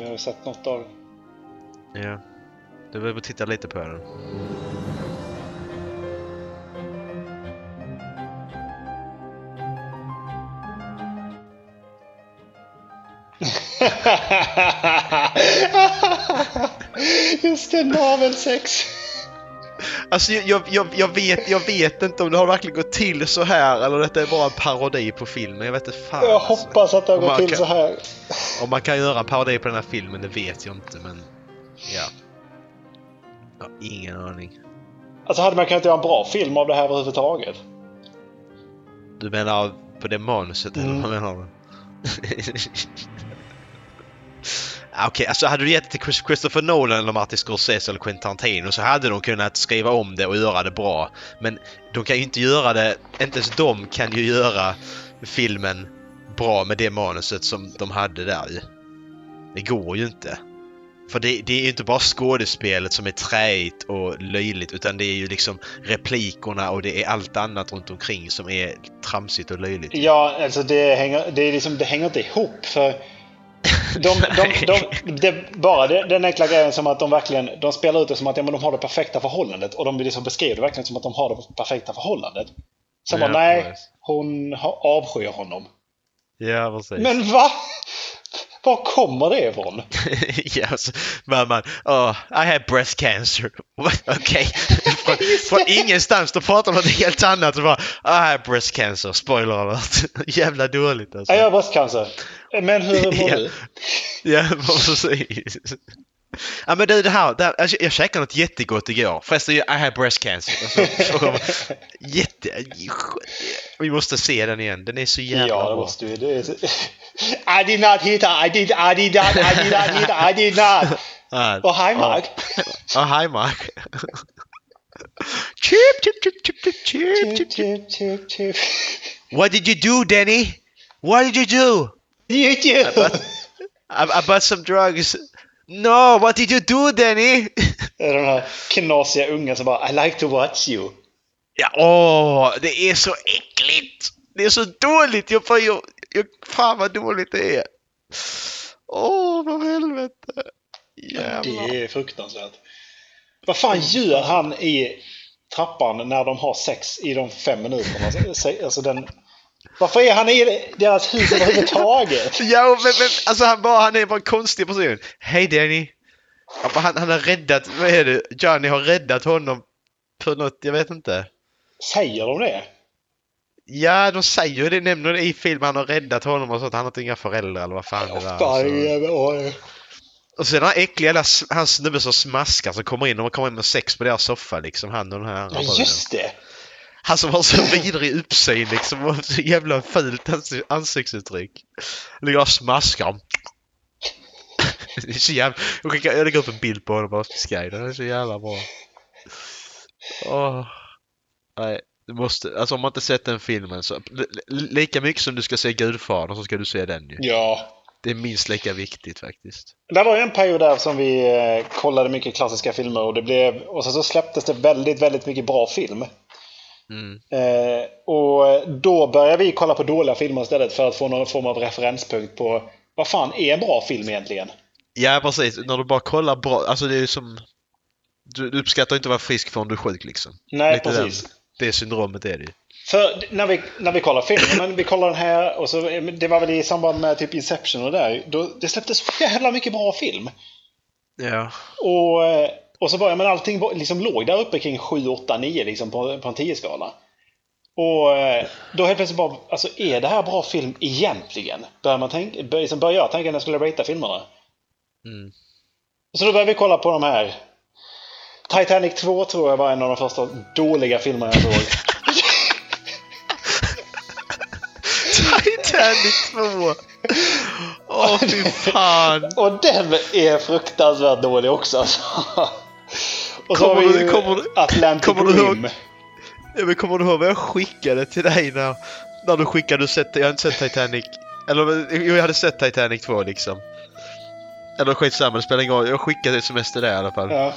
har sett något av Ja. Du behöver titta lite på den. Just det, navelsex. Alltså jag, jag, jag, vet, jag vet inte om det har verkligen gått till så här eller detta är bara en parodi på filmen. Jag vet inte fan. Jag alltså. hoppas att det har gått till kan- så här. Om man kan göra en parodi på den här filmen, det vet jag inte men... Ja. Jag har ingen aning. Alltså hade man kunnat göra en bra film av det här överhuvudtaget? Du menar på det manuset eller Mm. vad menar du? Okej, Okej, alltså hade du gett det till Christopher Nolan eller Martin Scorsese eller Quentin Tarantino så hade de kunnat skriva om det och göra det bra. Men de kan ju inte göra det, inte ens de kan ju göra filmen bra med det manuset som de hade där ju. Det går ju inte. För det, det är ju inte bara skådespelet som är träigt och löjligt utan det är ju liksom replikerna och det är allt annat runt omkring som är tramsigt och löjligt. Ja, alltså det hänger, det är liksom, det hänger inte ihop för de, de, de, det, bara det, den enkla grejen som att de verkligen de spelar ut det som att ja, men de har det perfekta förhållandet och de liksom beskriver det verkligen som att de har det perfekta förhållandet. Sen Ja, bara nej, precis. hon avskyr honom. Ja, precis. Men va? Var kommer det ifrån? ja, så, man, man, oh, I have breast cancer. Okej. från, från ingenstans, då pratar om något helt annat och bara I have breast cancer. Spoiler alert. Jävla dåligt alltså. Jag har bröstcancer. Men hur mår Ja. du? Ja, precis. Ja men du det här, det här jag käkade något jättegott igår. Förresten, I have breast cancer. Alltså, jätte... Vi måste se den igen. Den är så jävla Ja, det måste vi. Det är så... I did not hit her. I did, I did not, I did not hit. I did not. Och hi Mark. Ja, hi Mark. chip, chip, chip, chip, chip, chip, chip, Chip, chip. What did you do, Danny? What did you do? You do. I, I bought some drugs. No, what did you do, Danny? Det är Den här knasiga ungen som bara I like to watch you. Ja, åh, det är så äckligt! Det är så dåligt! Jag, jag, jag, fan vad dåligt det är! Åh, vad helvete! Jävlar. Det är fruktansvärt. Vad fan gör han i trappan när de har sex i de fem minuterna? Alltså den... Varför är han i deras hus överhuvudtaget? Ja, men, men alltså han, bara, han är bara en konstig person. Hej Danny! Han, han, har räddat, vad är det? Johnny har räddat honom för något, jag vet inte. Säger de det? Ja, de säger det, nämner det i filmen. Han har räddat honom och så att han har inte inga föräldrar eller vad fan det var. Fan, Så. oj. Och sen den här äckliga han snubbe som smaskar som kommer in och kommer in med sex på deras soffa liksom. Han och den här andra Ja, just det! Han som har så vidrig uppsyn liksom och så jävla fult ans- ansiktsuttryck. Ligger och smaskar. Det är så jävla... Jag skickar- jag lägger upp en bild på honom på Sky. Den är så jävla bra. Åh. Nej, du måste... Alltså om man inte sett den filmen så... li- li- Lika mycket som du ska se Gudfadern så ska du se den ju. Ja. Det är minst lika viktigt faktiskt. Det var ju en period där som vi eh, kollade mycket klassiska filmer och det blev... Och sen så släpptes det väldigt, väldigt mycket bra film. Mm. Eh, och då började vi kolla på dåliga filmer istället för att få någon form av referenspunkt på vad fan är en bra film egentligen? Ja precis, när du bara kollar bra, alltså det är ju som... Du, du uppskattar inte att vara frisk förrän du är sjuk liksom. Nej, Lite precis. Den, det syndromet är det ju. För när vi, när vi kollar filmen, men vi kollar den här och så, det var väl i samband med typ Inception och där. Då, det släpptes så jävla mycket bra film. Ja. Och, eh, och så var jag, men allting liksom låg där uppe kring 7, 8, 9 liksom på, på en 10-skala. Och eh, då helt plötsligt bara, alltså är det här bra film egentligen? Börjar, man tänka, bör, liksom börjar jag tänka när jag skulle ratea filmerna. Mm. Så då började vi kolla på de här. Titanic 2 tror jag var en av de första dåliga filmerna jag såg. Titanic 2! Åh fy fan! Och den är fruktansvärt dålig också alltså. Och så Kommer har vi du- kommer Atlantic kommer du ihåg- Rim. Ja, men kommer du ihåg vad jag skickade till dig när, när du skickade, du sett, jag har inte sett Titanic, eller jo jag hade sett Titanic 2 liksom. Eller skitsamma, det spelar ingen roll, jag skickade ett sms till dig i alla fall. Ja.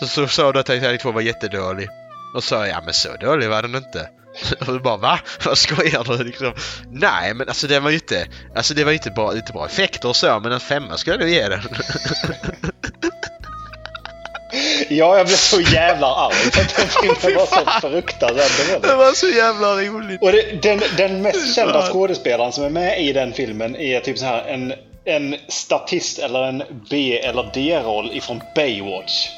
Så, så sa du att Titanic 2 var jättedålig. Och sa ja men så dålig var den inte. Och du bara va? Vad skojar du liksom? Nej men alltså den var ju inte, alltså det var inte bra, inte bra effekter och så men en femma skulle jag ge den. ja, jag blev så jävla arg för att den filmen var så fruktansvärt det dålig. var så jävla roligt. Och det, den, den mest kända skådespelaren som är med i den filmen är typ så här en, en statist eller en B eller D-roll ifrån Baywatch.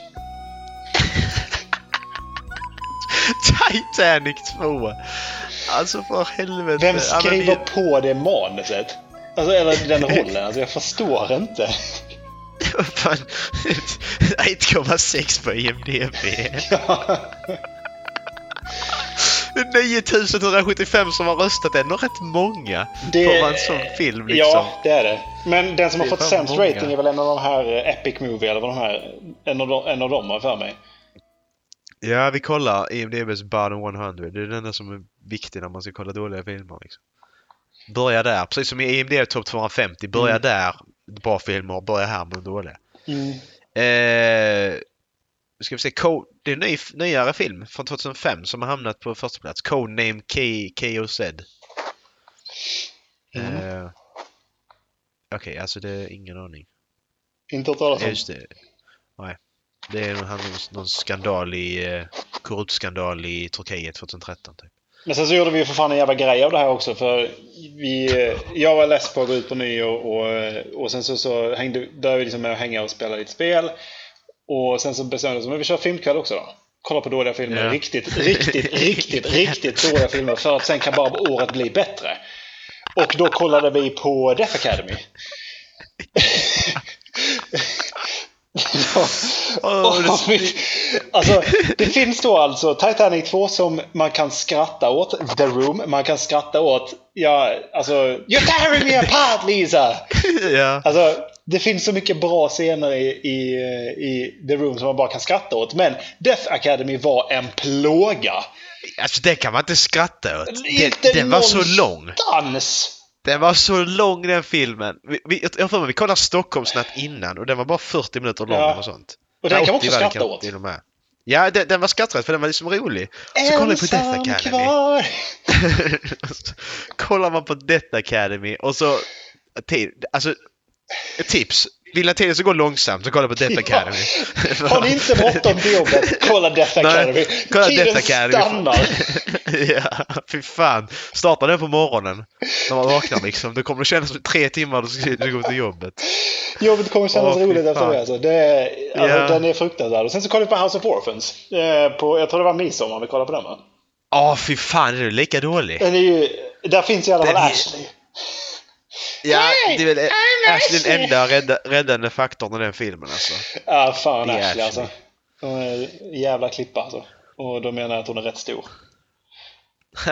Titanic 2! Alltså för helvete. Vem skriver på det manuset? Alltså, eller den rollen. Alltså, jag förstår inte. Vad fan? 1,6 på IMDB. Är 9175 som har röstat. Är nog rätt många Det- på en sån film liksom. Ja, det är det. Men den som har fått sämst många. rating är väl en av de här eh, Epic Movie eller vad de här... En av dem, en av dem har för mig. Ja, vi kollar IMDBs bottom 100. Det är den enda som är viktig när man ska kolla dåliga filmer. Liksom. Börja där, precis som i IMDB Top 250. Börja Mm. där, bra filmer. Börja här med de dåliga. Mm. Eh, ska vi se, Code, det är en ny, nyare film från 2005 som har hamnat på första plats. Codename K, KOZ. Mm. Eh, Okej, alltså det är ingen aning. Inte hört talas om. just det. Nej. Det är någon, någon skandal i, eh, korrupt skandal i Turkiet 2013 typ. Men sen så gjorde vi ju för fan en jävla grej av det här också för vi, jag var less på att gå ut på nyår och, och, sen så, så hängde, började vi liksom med att hänga och spela lite spel. Och sen så bestämde vi oss att vi kör filmkväll också då. Kolla på dåliga filmer. Ja. Riktigt, riktigt, riktigt, riktigt dåliga filmer för att sen kan bara året bli bättre. Och då kollade vi på Death Academy. Åh, det- Och vi- alltså, det finns då alltså Titanic 2 som man kan skratta åt. The Room, man kan skratta åt. Ja, alltså... You're tearing me apart Lisa! ja. Alltså, det finns så mycket bra scener i, i, i The Room som man bara kan skratta åt. Men Death Academy var en plåga. Alltså det kan man inte skratta åt. Den, Inte den var så lång. någonstans. Den var så lång den filmen. Vi, vi, jag för mig vi kollade Stockholmsnatt innan och den var bara 40 minuter lång Ja. och sånt. Och den kan man 80 också skratta åt. till och med. Ja, den, den var skratträdd för den var liksom rolig. Så kollar vi på Death Academy. kvar. kollar man på Death Academy och så... Alltså, tips. Vill att tiden ska gå långsamt så kolla på Death Ja. Academy. Har ni inte bråttom till jobbet, kolla Death Academy. Nej, kolla Tiden Death Academy. stannar. ja, fy fan. Starta den på morgonen. När man vaknar liksom. Det kommer att kännas som tre timmar du ska, gå till jobbet. Jobbet kommer kännas Åh, fy roligt efter det. Alltså. det är, alltså, Ja. Den är fruktansvärd. Och sen så kollade vi på House of Orphans. Eh, på, jag tror det var midsommar vi kollade på den va? Åh, fy fan. Är du lika dålig? Den är ju, där finns i alla fall Den Ashley. Ja, det är väl Ashley den enda rädda, räddande faktorn i den filmen alltså. Ja, fan Ashley, Ashley. alltså. Hon är en jävla klippa alltså. Och då menar jag att hon är rätt stor.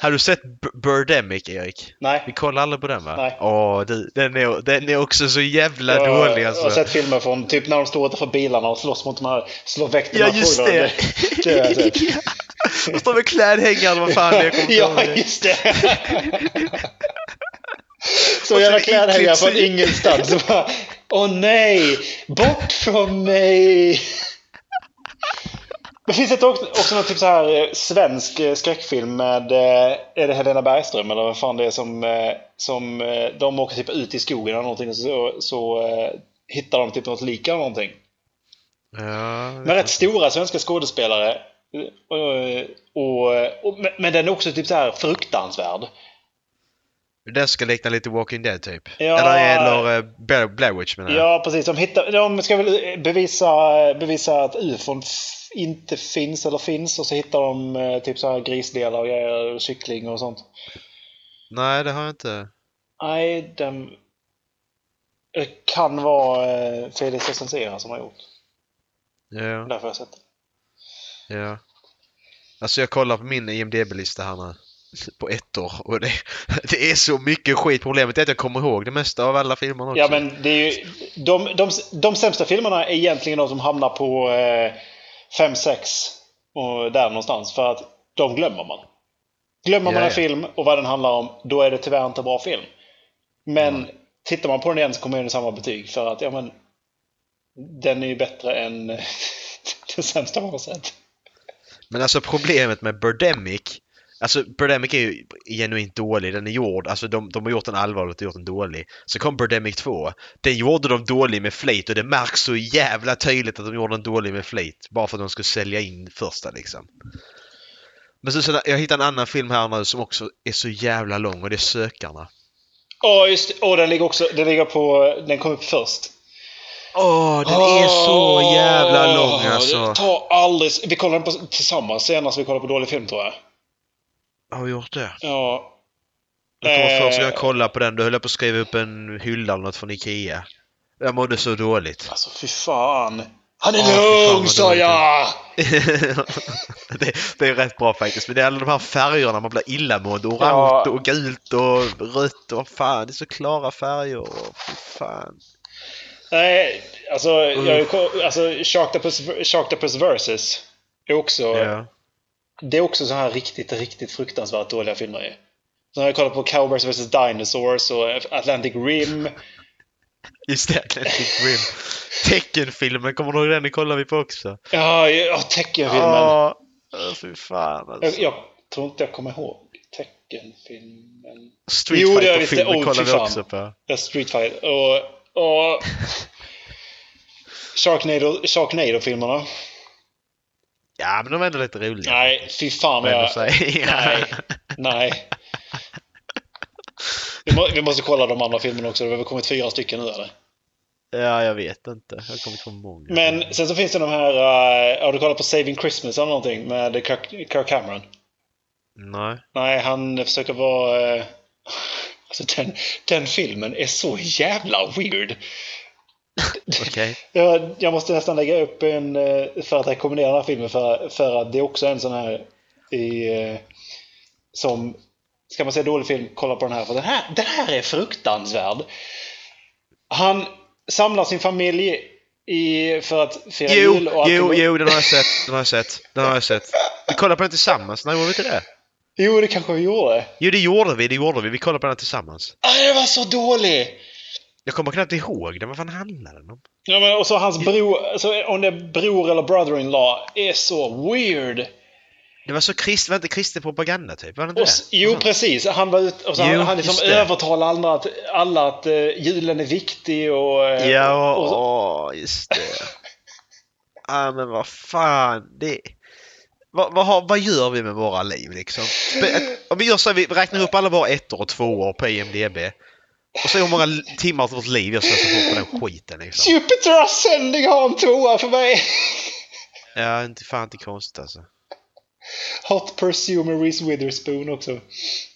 Har du sett Birdemic, Erik? Nej. Vi kollar aldrig på den va? Nej. Åh, du, den, är, den är också så jävla Jag dålig har alltså. sett filmer från typ när de står utanför bilarna och slåss mot de här, slår väck de Ja, just det! Det har jag. Ja. De står med klädhängare vad fan det är. jag kommer Ja, just det! Så jävla klädhängare från så- ingenstans. Åh nej! Bort från mig! Det finns ett också, också någon typ så här eh, svensk eh, skräckfilm med, eh, är det Helena Bergström eller vad fan det är som, som de åker typ ut i skogen eller någonting och så, så hittar de typ något lik eller någonting. Ja, Med rätt stora svenska skådespelare. Och, och, och, men- den är också typ så här fruktansvärd. Den ska likna lite Walking Dead typ. Ja. Eller, eller Blair, Witch menar jag. Ja, precis. De, hittar, de ska väl bevisa, bevisa att ufon inte finns eller finns och så hittar de eh, typ så här grisdelar och grejer, och kyckling och sånt. Nej, det har jag inte. Nej, den... Det kan vara eh, Felix Recensera som har gjort. Ja, Därför har jag sett det. ja. Alltså jag kollar på min IMDB-lista här nu. På ett år och det, det är så mycket skit. Problemet är att jag kommer ihåg det mesta av alla filmerna också. Ja, men det är ju... De, de, de sämsta filmerna är egentligen de som hamnar på 5-6 och där någonstans. För att de glömmer man. Glömmer man en film och vad den handlar om, då är det tyvärr inte en bra film. Men tittar man på den igen så kommer den i samma betyg. För att, ja men... Den är ju bättre än den sämsta man har sett. Men alltså problemet med Birdemic Alltså Birdemic är ju genuint dålig. Den är gjord, alltså de, de har gjort den allvarligt och gjort den dålig. Så kom Birdemic 2. Den gjorde de dålig med flit och det märks så jävla tydligt att de gjorde den dålig med flit. Bara för att de skulle sälja in första liksom. Men så, så jag hittade en annan film här nu som också är så jävla lång och det är Sökarna. Åh, just det. Åh, den ligger också... Den ligger på... Den kom upp först. Åh, den är så jävla lång alltså. Det tar aldrig... Vi kollade den på, tillsammans senast vi kollade på dålig film tror jag. Har vi gjort det? Ja. Jag kommer Eh. först jag kolla på den, då höll jag på att skriva upp en hylla eller något från Ikea. Jag mådde så dåligt. Alltså fy fan. Han är fan, lugn sa jag! det, det är rätt bra faktiskt. Men det är alla de här färgerna man blir illamående. Orange Ja. och gult och rött och fan. Det är så klara färger. Och fy fan. Nej, alltså, jag, alltså Sharktopus, Sharktopus Versus är också... Ja. Det är också så här riktigt, riktigt fruktansvärt dåliga filmer ju. Så har jag kollat på Cowboys vs Dinosaurs och Atlantic Rim. Just det, Atlantic Rim. Teckenfilmen, kommer du ihåg den? Den kollar vi på också. Ja, ja Tecken-filmen. Ja, fy fan Jag, alltså. jag tror inte jag kommer ihåg Tecken-filmen. Street Jo, det gör vi Fighter-filmen inte. Oh, kollar vi också på. Ja, Street Fighter. Och... och Sharknado, Sharknado-filmerna. Ja, men de är ändå lite roliga. Nej, fy fan vad jag... Nej. Nej. Vi, må, vi måste kolla de andra filmerna också. Det har väl kommit fyra stycken nu eller? Ja, jag vet inte. Jag har kommit från många. Men sen så finns det de här... Uh, har du kollat på Saving Christmas eller någonting med Kirk, Kirk Cameron? Nej. Nej, han försöker vara... eh, alltså den, den filmen är så jävla weird. Okej. Jag, jag måste nästan lägga upp en eh, för att rekommendera den här filmen för, för att det är också en sån här i, eh, som Ska man säga dålig film, kolla på den här. För den här, den här är fruktansvärd. Han samlar sin familj i, för att fira Jo, jul och jo, jo, den har jag sett. Den har jag sett. Den har jag sett. Vi kollade på den tillsammans. Nej, gjorde vi inte det? Jo, det kanske vi gjorde. Jo, det gjorde vi. Det gjorde vi. Vi kollade på den tillsammans. Ah, den var så dålig! Jag kommer knappt ihåg den. Vad fan handlade den om? Ja, men och så hans bror, alltså, om det är bror eller brother-in-law, är så weird. Det var så krist, var inte kristen propaganda typ? Var det inte Och, s- jo, det? precis. Han var ut, och så Jo, han, han liksom det. övertalar alla att, alla att uh, julen är viktig och... eh, Ja, och, och, åh, just det. Ja, men vad fan. Det... Vad, vad, vad gör vi med våra liv liksom? Om vi gör så vi räknar upp alla våra ettor och tvåor på IMDB. Och så hur många timmar av vårt liv jag slösar på den skiten liksom. Jupiter Ascending har en tvåa för mig! Ja, inte fan inte konstigt alltså. Hot Pursuit med Reese Witherspoon också.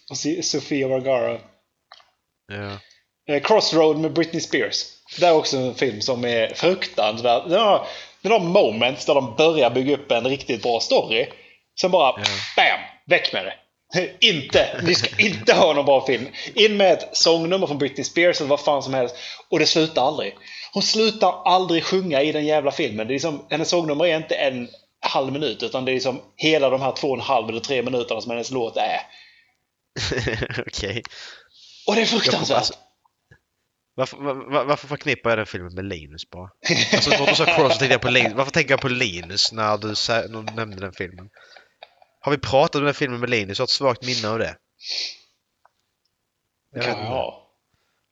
Och Sofia Vergara. Ja. Eh, Crossroad med Britney Spears. Det är också en film som är fruktansvärd. Den har, den har moments där de börjar bygga upp en riktigt bra story. Sen bara Ja. BAM! Väck med det! Inte! Ni ska inte ha någon bra film. In med ett sångnummer från Britney Spears eller vad fan som helst. Och det slutar aldrig. Hon slutar aldrig sjunga i den jävla filmen. Det är liksom, hennes sångnummer är inte en halv minut utan det är liksom hela de här två och en halv eller tre minuterna som hennes låt är. Okej. Och det är fruktansvärt! alltså- Varför, var, varför förknippar jag den filmen med Linus bara? Alltså du sa Cross så tänkte jag på Linus. Varför tänker jag på Linus när du, när du nämnde den filmen? Har vi pratat om den filmen med Linus? Jag har ett svagt minne av det. Vet kan jag ha.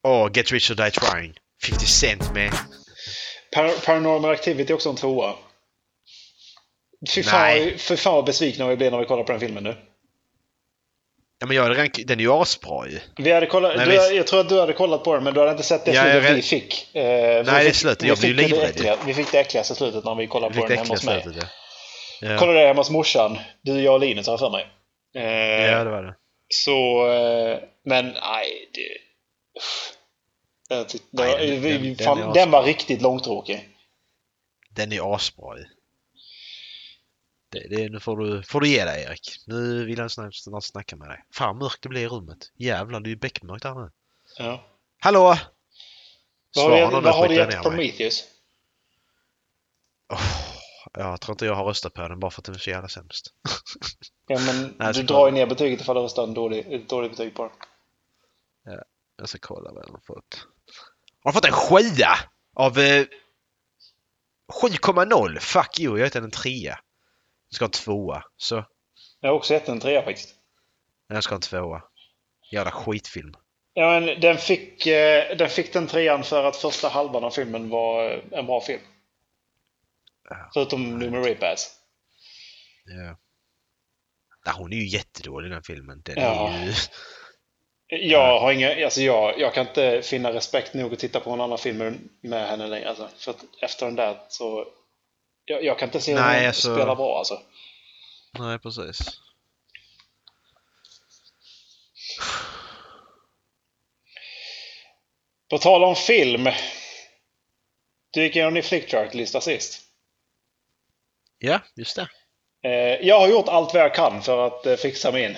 Åh, Get Rich or Die Trying. 50 Cent med. Par- Paranormal Activity är också en tvåa. Fy fan, vad besvikna vi blev när vi kollade på den filmen nu. Ja men jag hade rank... Den är ju asbra ju. Vi hade kollat, Nej, du, visst. jag tror att du hade kollat på den men du hade inte sett det Ja, slutet vi fick. Eh, Nej, vi det fick- slutet. vi Jag blev fick ju det livrädd. Vi fick det äckligaste slutet när vi kollade Jag på den det hemma hos mig. slutet ja. Ja. Kollade det hemma hos morsan. Du, jag och Linus har för mig. Eh, ja, det var det. Så, eh, men nej. Det, tyckte, det Nej, den- vi- den- vi- den fan, är den var riktigt långtråkig. Den är asbra ju. Det, det, nu får du, får du ge dig Erik. Nu vill jag snart, snacka med dig. Fan mörkt det blir i rummet. Jävlar, det är ju beckmörkt här nu. Ja. Hallå! Vad har du, vad har du gett. Prometheus? Åh, jag tror inte jag har röstat på den bara för att den är så jävla sämst. Ja, men jag du drar ju ner betyget ifall du röstar en dålig, ett dåligt betyg på den. Jag ska kolla vad den har fått. Har fått en sjua av eh, 7,0. Fuck you, jag den en trea. Jag ska ha en tvåa. Så, Jag har också gett en trea faktiskt. jag ska ha en tvåa. Jävla skitfilm. Ja, men den fick, eh, den fick den trean för att första halvan av filmen var eh, en bra film. Förutom Noomi Rapace. Ja. Ja, hon är ju jättedålig i den filmen. Den Ja. är ju... Jag har inga, alltså jag, jag kan inte finna respekt nog att titta på en annan film med henne längre. Alltså, för efter den där så... Jag, jag kan inte se Nej, henne alltså- spela bra alltså. Nej, precis. På tal om film. Du gick igenom din flickchart-lista sist. Ja, just det. Eh, jag har gjort allt vad jag kan för att eh, fixa mig in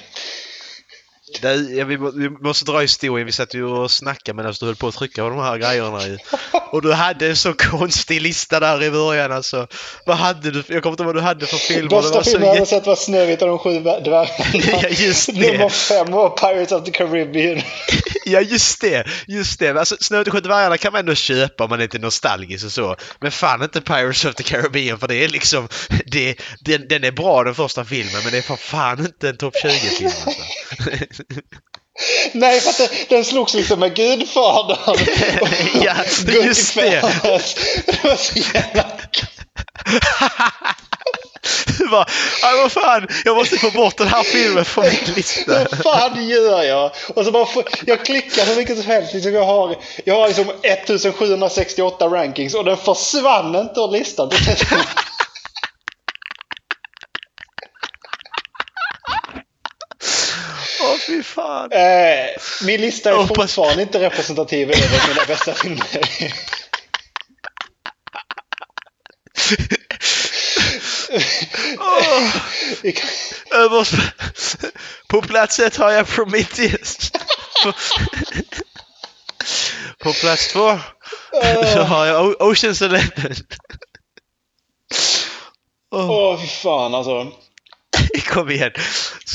det ja, vi, vi måste dra historien. Vi satt ju och snackade medan du höll på att trycka på de här grejerna. ju. Och du hade en så konstig lista där i början alltså. Vad hade du? Jag kommer inte ihåg vad du hade för film. Bästa filmen jag jä- sett var Snövit och de sju dvärgarna. Ja, just det. Nummer fem var Pirates of the Caribbean. Ja, just det. Just det. Alltså, Snövit och sju dvärgarna kan man ändå köpa om man inte är nostalgisk och så. Men fan inte Pirates of the Caribbean för det är liksom... Det, den, den är bra den första filmen men det är för fan inte en topp 20-film alltså. Nej, för att den, den slogs liksom med Gudfadern. Ja, just det. Det var så jävla... Du bara, "Aj, vad fan, jag måste få bort den här filmen från min lista. Vad fan gör jag? Och så bara jag klickar hur mycket som helst. Liksom jag, har, jag har liksom 1768 rankings och den försvann inte ur listan. Åh fy fan. Eh, min lista är hoppas- fortfarande inte representativ över mina bästa filmer. Kan- överst på plats ett har jag Prometheus. På, på plats två så har jag O- Oceans Eleven. Åh, Åh, fy fan alltså. kom igen.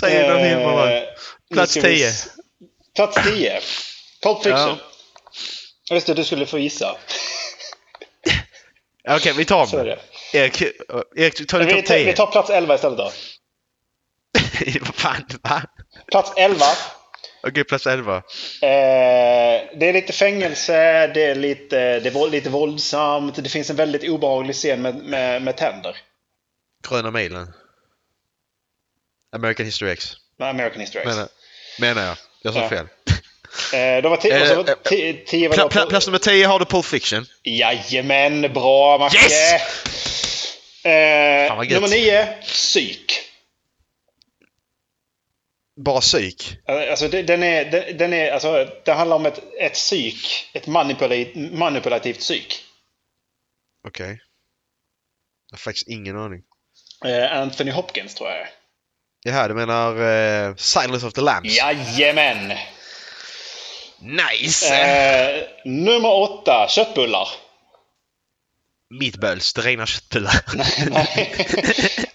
Säg någon film bara. Plats ska vi 10. s- Plats 10. Pulp Fiction. Ja. Just det, du skulle få gissa. Okej, vi tar Så är det. Erik, Erik ta Vi, din topp tar- 10. vi tar plats 11 istället då. Vad fan, va? Plats 11. Okej, plats 11. Eh, det är lite fängelse, det är lite, det är lite våldsamt, det finns en väldigt obehaglig scen med, med, med tänder. Gröna milen. American History X. Med American History X. Menar, menar jag. Jag sa Ja. fel. Eh, då var tio, så Eh, var eh, tio, tio pla, på- plats nummer 10 har du Pulp Fiction. Jajamän, bra Macke! Yes! Eh, nummer 9, Psyk. Bara psyk. Alltså det, den är, den, den är, alltså, det handlar om ett, ett psyk. Ett manipulativt, manipulativt psyk. Okej. Jag har faktiskt ingen aning. Eh, Anthony Hopkins tror jag det. Jaha, du menar uh, Silence of the Lambs? Jajamän! Nice! Eh, nummer 8, Köttbullar. Meatballs, det regnar köttbullar. Nej,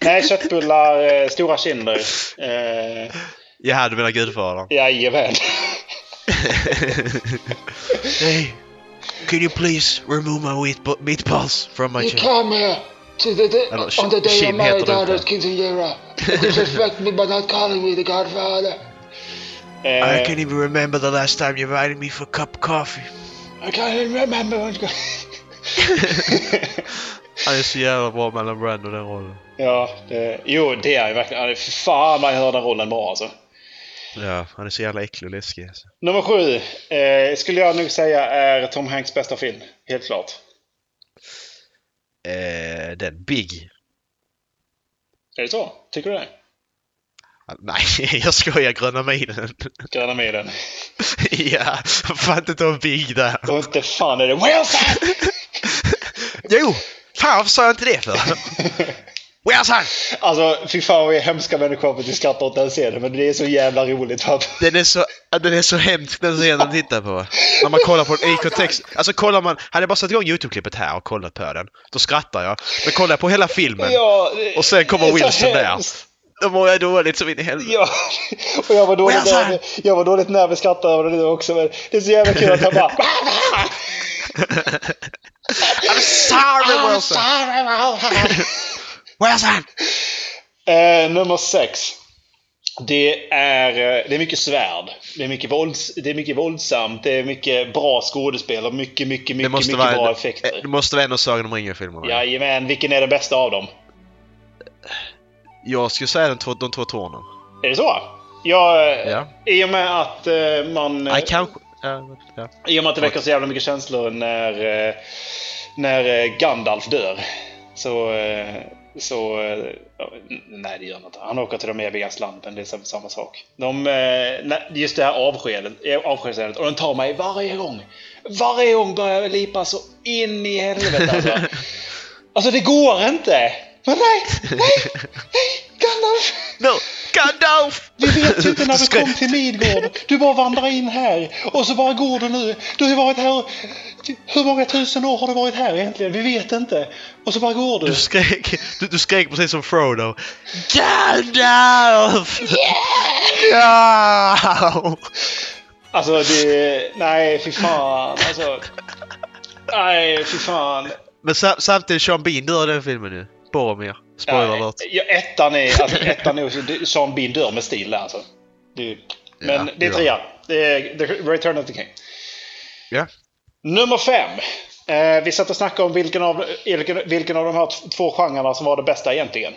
Nej köttbullar, eh, stora kinder. Eh, Jaha, du menar Gudfadern. jajamän. hey, can you please remove my meat meatballs from my You chest? To the, the, Eller, on the day Shin daughter's inte. quinceanera and disrespect me by not calling me the godfather. I Eh, can't even remember the last time you invited me for a cup of coffee. I can't even remember what Han är så jävla bra mellan Brando den rollen. Ja, det, jo det är ju verkligen. ja, Fy fan vad jag hör den rollen bra alltså. Ja, han är så jävla äcklig och läskig. Alltså. Nummer sju eh, skulle jag nog säga är Tom Hanks bästa film. Helt klart. Eh, den Big. Är det så? Tycker du det? Ah, Nej, jag skojar. Gröna milen. Gröna milen. ja, fan inte ta Big där. Och inte fan är det Wilson! Jo! Fan, varför sa jag inte det för? Wilson! Alltså, fy fan vad vi är hemska människor för att vi skrattar åt den scenen. Men det är så jävla roligt. För att... Den är så, den är så hemsk den scenen att titta på. När man kollar på den i kontext. Alltså kollar man, hade jag bara satt igång YouTube-klippet här och kollat på den, då skrattar jag. Men kollar jag på hela filmen Ja, och sen kommer Wilson där. Då mår jag dåligt som in i helvete. Ja, och jag var dåligt, när, jag var dåligt när vi skrattade över det nu också. Men det är så jävla kul att han bara... I'm sorry Wilson! Wilson! Eh, nummer sex. Det är, eh, det är mycket svärd. Det är mycket, vålds, det är mycket våldsamt. Det är mycket bra skådespel och mycket, mycket, mycket, mycket vara, bra effekter. det måste vara en av Sagan om ringen-filmerna. Jajamän, vilken är den bästa av dem? Jag skulle säga de två, de två tornen. Är det så? Jag, eh, Ja. I och med att eh, man... eh, Nej, kanske... Ja, ja. I och med att det väcker så jävla mycket känslor när, eh, när eh, Gandalf dör. Så... så eh, nej, det gör inte. Han åker till de evigas land, men det är sam- samma sak. De, eh, just det här avskedet, eh, avskedsärendet, och den tar mig varje gång. Varje gång börjar jag lipa så in i helvete alltså. Alltså det går inte! Men nej, nej, nej, Gandalf! No! Gandalf! Vi vet ju inte när du kom till Midgård. Du bara vandrar in här och så bara går du nu. Du har ju varit här... Hur många tusen år har du varit här egentligen? Vi vet inte. Och så bara går du. Du skrek, du, du skrek precis som Frodo. Gandalf! Ja! Alltså det... Nej, fy fan. Alltså... Nej, fy fan. Men sa, samtidigt Sean Bean dör i den filmen ju. Boromir. Spoiler alert. ja, ettan är... Alltså, ettan är... det- Sean Bean dör med stil där alltså. Det, men Ja, det är trean. Det är The Return of the King. Ja. Nummer fem. Eh, vi satt och snackade om vilken av, vilken, vilken av de här två genrerna som var det bästa egentligen.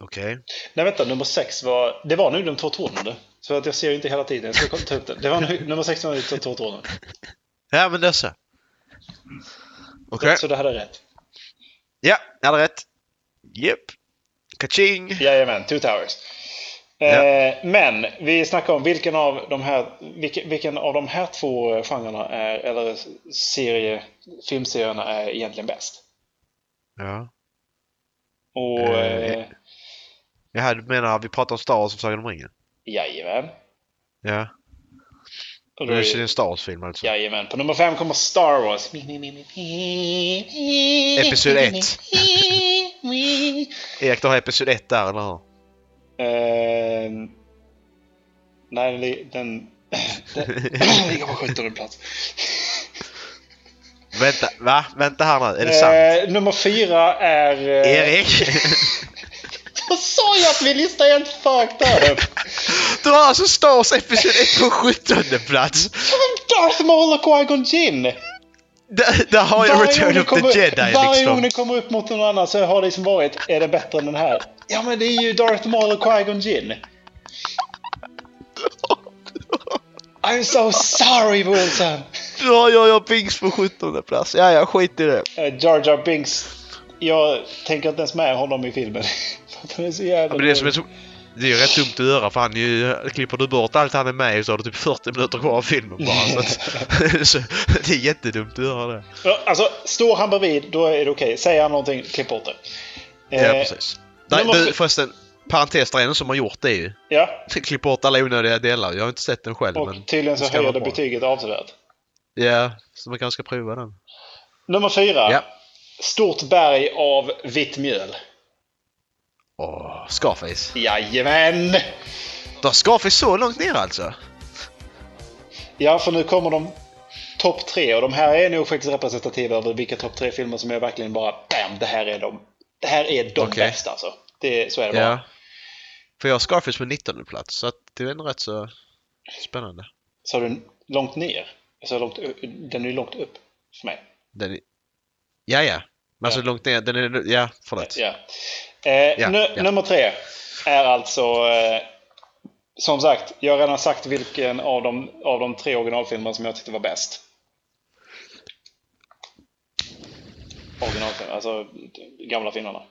Okej. Nej vänta, nummer sex var... Det var nu de två tornen. Så att jag ser ju inte hela tiden. Jag ska ta upp det. Det var nu, nummer sex var de två tornen. Ja, men det så. Okej. Så det hade rätt. Ja, jag hade rätt. Japp. Kaching! Jajamän, Two Towers. Eh, men vi snackar om vilken av de här, vilken, vilken av de här två genrerna är, eller serie, filmserierna är egentligen bäst. Ja. Och Eh, eh, Jaha, du menar vi pratar om Star Wars och Sagan om ringen? jajamän. Ja. Och Det då är är, en Star Wars-film alltså? jajamän. På nummer fem kommer Star Wars. Episod 1. Erik, du har Episod 1 där, eller hur? Eh, nej, den, li- den, den ligger på 17 plats. Vänta, va? Vänta här nu, är det sant? Eh, nummer fyra är... eh, Erik? Jag sa ju att min lista är helt fucked up! Du har alltså Star Wars Episod 1 på 17 plats! Darth Maul och Qui-Gon Jinn! Där, där har jag Varje gång Return det of kommer- the Jedi Varje gång liksom. det kommer upp mot någon annan så har det liksom varit, är det bättre än den här? Ja men det är ju Darth Maul och Qui-Gon Jinn. I'm so sorry Wilson! Du har jag, jag Binks på 17 plats. Ja, jag skit i det. Uh, Jar Jar Binks. Jag tänker inte ens med honom i filmen. Han är så jävla Men det är, som är så, det är ju rätt dumt att göra för han är ju, klipper du bort allt han är med i så har du typ 40 minuter kvar av filmen bara. Så, att, så det är jättedumt att göra det. Ja, Alltså, står han bredvid då är det okej. Säger han någonting, klipp bort det. Ja, Eh, precis. Nej, du, förresten, parentes, det är en som har gjort det ju. Ja, Klipp bort alla onödiga delar. Jag har inte sett den själv. och men tydligen så höjer det betyget avsevärt. Ja, så man kanske ska prova den. Nummer fyra. Ja. Stort berg av vitt mjöl. Scarface. Jajamän! Då har Scarface så långt ner alltså? Ja, för nu kommer de topp tre och de här är nog faktiskt representativa över vilka topp tre filmer som jag verkligen bara Bam! Det här är de. Det här är de Okej. bästa alltså. Det, så är det bara. Ja. För jag har Scarface på 19 plats, så det är ändå rätt så spännande. Så har du långt ner? Alltså långt, den är ju långt upp för mig. Den är... Ja, ja. Men alltså Ja. långt ner, den är... Ja, förlåt. Ja. Eh, Ja, nu, ja. Nummer tre är alltså... Eh, som sagt, jag har redan sagt vilken av de, av de tre originalfilmerna som jag tyckte var bäst. Originalfilmer, alltså gamla filmerna.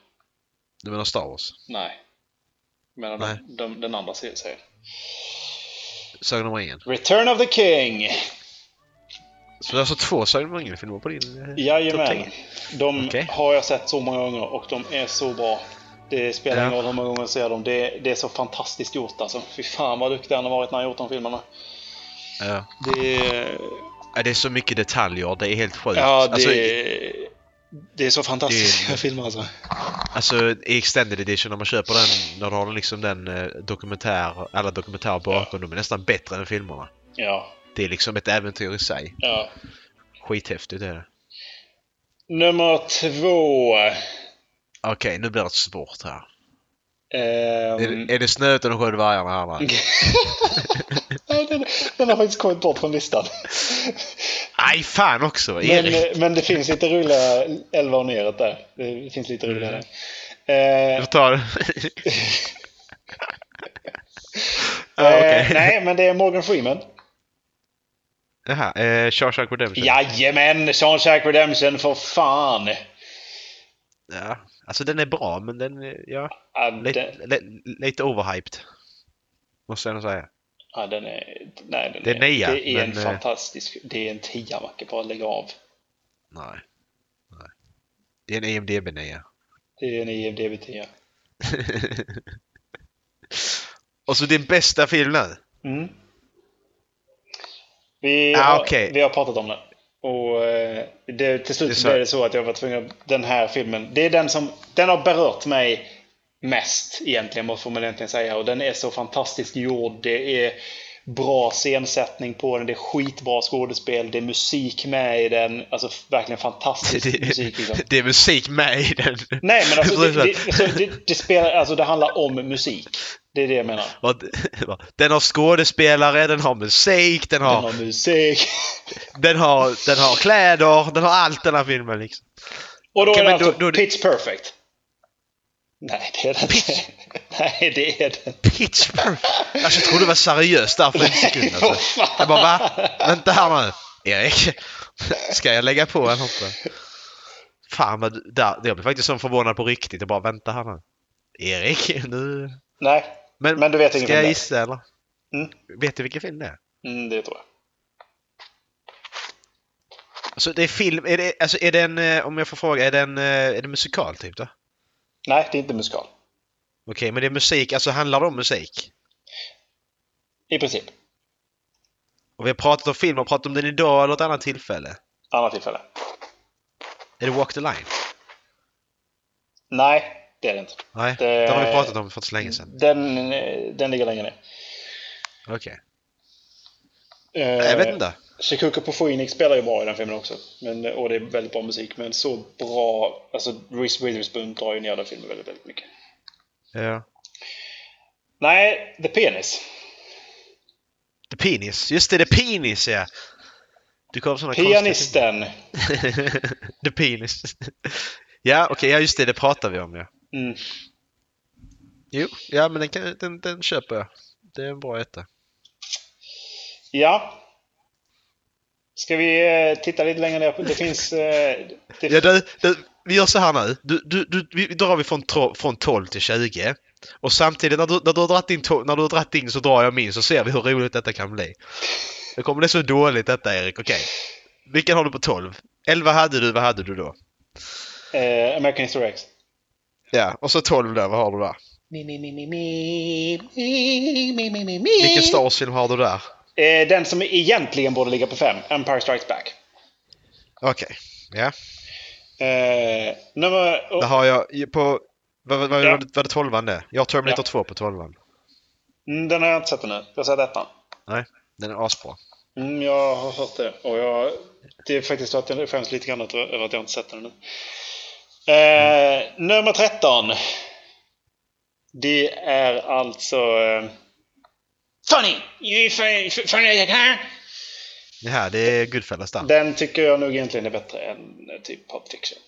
Du menar Star Wars? Nej. Men Nej. de, de, den andra se- serien. Sagan om ringen. Return of the King! Så det är alltså två Sagan om ringen-filmer på din eh, Jajamän. De Okej. har jag sett så många gånger och de är så bra. Det spelar Ja. ingen roll hur många gånger jag ser dem. Det, det är så fantastiskt gjort alltså. Fy fan vad duktig han har varit när han gjort de filmerna. Ja. Det är... Ja, det är så mycket detaljer, det är helt sjukt. Ja, det, Alltså, det är så fantastiska det- filmer alltså. Alltså i Extended Edition när man köper den, när du har liksom den eh, dokumentär, alla dokumentärer bakom, de är nästan bättre än filmerna. Ja, Det är liksom ett äventyr i sig. ja. Skithäftigt är det. Nummer två. Okej, nu blir det svårt här. Ehm, Är, är det snö utan de sju dvärgarna här nej, den, den har faktiskt kommit bort från listan. Aj, fan också! Men, Erik! men det finns lite roliga 11 och neråt där. Det finns lite roliga där. Eh, Jag tar det. ja, eh, okej. nej, men det är Morgan Freeman. Jaha, eh, Shawshank Redemption. Jajamän! Shawshank Redemption för fan! ja. Alltså den är bra, men den är, ja, Ja, lite, den, li, lite overhyped. Måste jag nog säga. ja, den är... Nej, den Det är nia, Det är en men, eh, fantastisk... Det är en tia, Macke. Bara lägg av. Nej. Nej. Det är en IMDB 9. Det är en IMDB 10. Och så din bästa film nu? Mm. Vi, Ah, har, okej. vi har pratat om den. Och eh, det, till slut Det blev det så att jag var tvungen att... Den här filmen, det är den som... Den har berört mig mest egentligen, måste man egentligen säga. Och den är så fantastiskt gjord. Det är bra scensättning på den. Det är skitbra skådespel. Det är musik med i den. Alltså verkligen fantastisk musik. Liksom. det är musik med i den. Nej, men alltså det, det, alltså, det, det, spelar, alltså det handlar om musik. Det är det jag menar. Den har skådespelare, den har musik, den Den har, har musik. den har, den har kläder, den har allt den här filmen liksom. Och då Okej, är det då- alltså då- Pitch Perfect. Nej, det är det inte. Nej, det är det. Pitch perfect. Alltså, jag trodde det var seriöst där för en sekund alltså. Jag bara va? Vänta här nu. Erik. Ska jag lägga på eller inte? Fan men där, jag blev faktiskt så förvånad på riktigt. Jag bara vänta här nu. Erik, nu... Nej, Men, Men du vet Ska jag gissa eller? Mm. Vet du vilken film det är? mm, det tror jag. Alltså det är film, är det, alltså är det en, eh, om jag får fråga, är det en, eh, är det musikal typ då? Nej, det är inte musikal. Okej, men det är musik, alltså handlar det om musik? I princip. Och vi har pratat om film, har pratat om den idag eller ett annat tillfälle? Annat tillfälle. Är det Walk the Line? Nej, det är det inte. Nej, Det- det har vi pratat om för så länge sedan. Den, den ligger längre ner. Okej. Eh, Jag vet inte. Shikuko på Phoenix spelar ju bra i den filmen också. Men, och det är väldigt bra musik. Men så bra... Alltså, Reese Witherspoon drar ju ner den filmen väldigt, väldigt mycket. Ja. Nej, The Penis. The Penis. Just det, The Penis ja! Du kom såna Pianisten. The Penis. ja, okej, ja just det, det pratar vi om ja. Mm. Jo, ja men den, kan, den, den köper jag. Det är en bra etta. Ja. Ska vi eh, titta lite längre ner? Det finns... Eh, det, Ja, du, du, vi gör så här nu. Du, du, du, vi drar vi från, från 12 till 20. Och samtidigt när du, när, du har dratt in, to- när du har dratt in så drar jag min så ser vi hur roligt detta kan bli. Det kommer bli så dåligt detta Erik, okej. Vilken har du på 12? 11 hade du, vad hade du då? eh, American History X. Ja, och så 12 där, vad har du där? Mi, mi, mi, mi, mi, mi, mi, mi, mi, mi. Vilken Star Wars-film har du där? Eh, den som egentligen borde ligga på fem. Empire Strikes Back. Okej, ja. Eh, nummer... Där har jag på... Vad vad- vad- Ja. var det- var det 12 det? Jag har Terminator Ja. 2 på 12 Mm, den har jag inte sett ännu. Jag har sett ettan. Nej, den är asbra. Mm, jag har hört det. Och jag, det är faktiskt så att jag skäms lite grann över att jag inte sett den ännu. Eh, nummer 13. Det är alltså... Eh, funny! You funny, funny huh? Det här, det är Goodfellas där. Den tycker jag nog egentligen är bättre än eh, typ Pulp Fiction.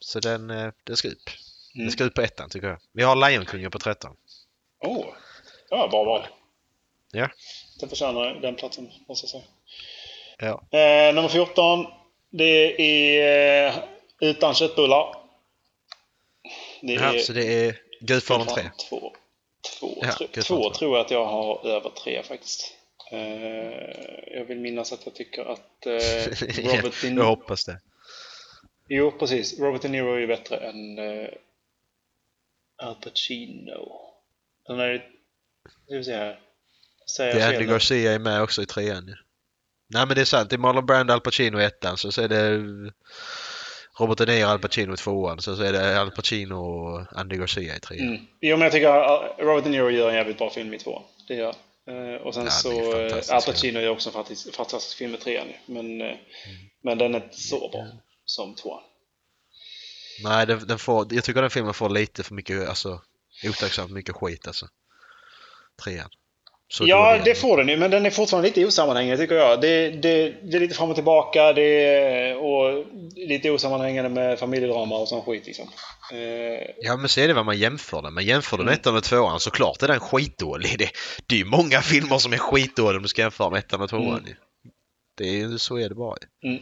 Så den, eh, den ska upp. Den Mm. ska ut på ettan tycker jag. Vi har Lejonkungen på 13. Oh. Ja, bra val. Ja. Den förtjänar den platsen, måste jag säga. Ja. Eh, nummer 14. Det är eh, Utan köttbullar. Det Ja, så det är Gudfadern 3. Två. Två, Ja, Gudfadern två tror jag att jag har över tre faktiskt. Eh, jag vill minnas att jag tycker att eh, Robert De jag Niro... hoppas det. Jo, precis. Robert De Niro är ju bättre än eh, Al Pacino. Den är... Ska vi se här. Säger Det är jag Andy? Garcia är med också i trean ju. Nej men det är sant. Det är Marlon Brando, Al Pacino i ettan. Så, så är det Robert De Niro, Al Pacino i tvåan. Så, så är det Al Pacino och Andy Garcia i trean. Mm. Jo, men jag tycker att Robert De Niro gör en jävligt bra film i tvåan. Det gör eh, Och sen Ja, så eh, Al Pacino gör också en fantastisk, fantastisk film i trean. Men, Mm. men den är inte så bra som tvåan. Nej, den, den får, jag tycker den filmen får lite för mycket, alltså otacksamt mycket skit alltså. Trean. Så ja, det får den ju, men den är fortfarande lite osammanhängande tycker jag. Det, det, det är lite fram och tillbaka det är, och lite osammanhängande med familjedrama och sån skit liksom. Eh, Ja men så är det vad man jämför den med. Jämför med Mm. ettan och tvåan så klart är den skitdålig. Det, det är ju många filmer som är skitdåliga om du ska jämföra med ettan och tvåan Mm. Det är så är det bara. yes,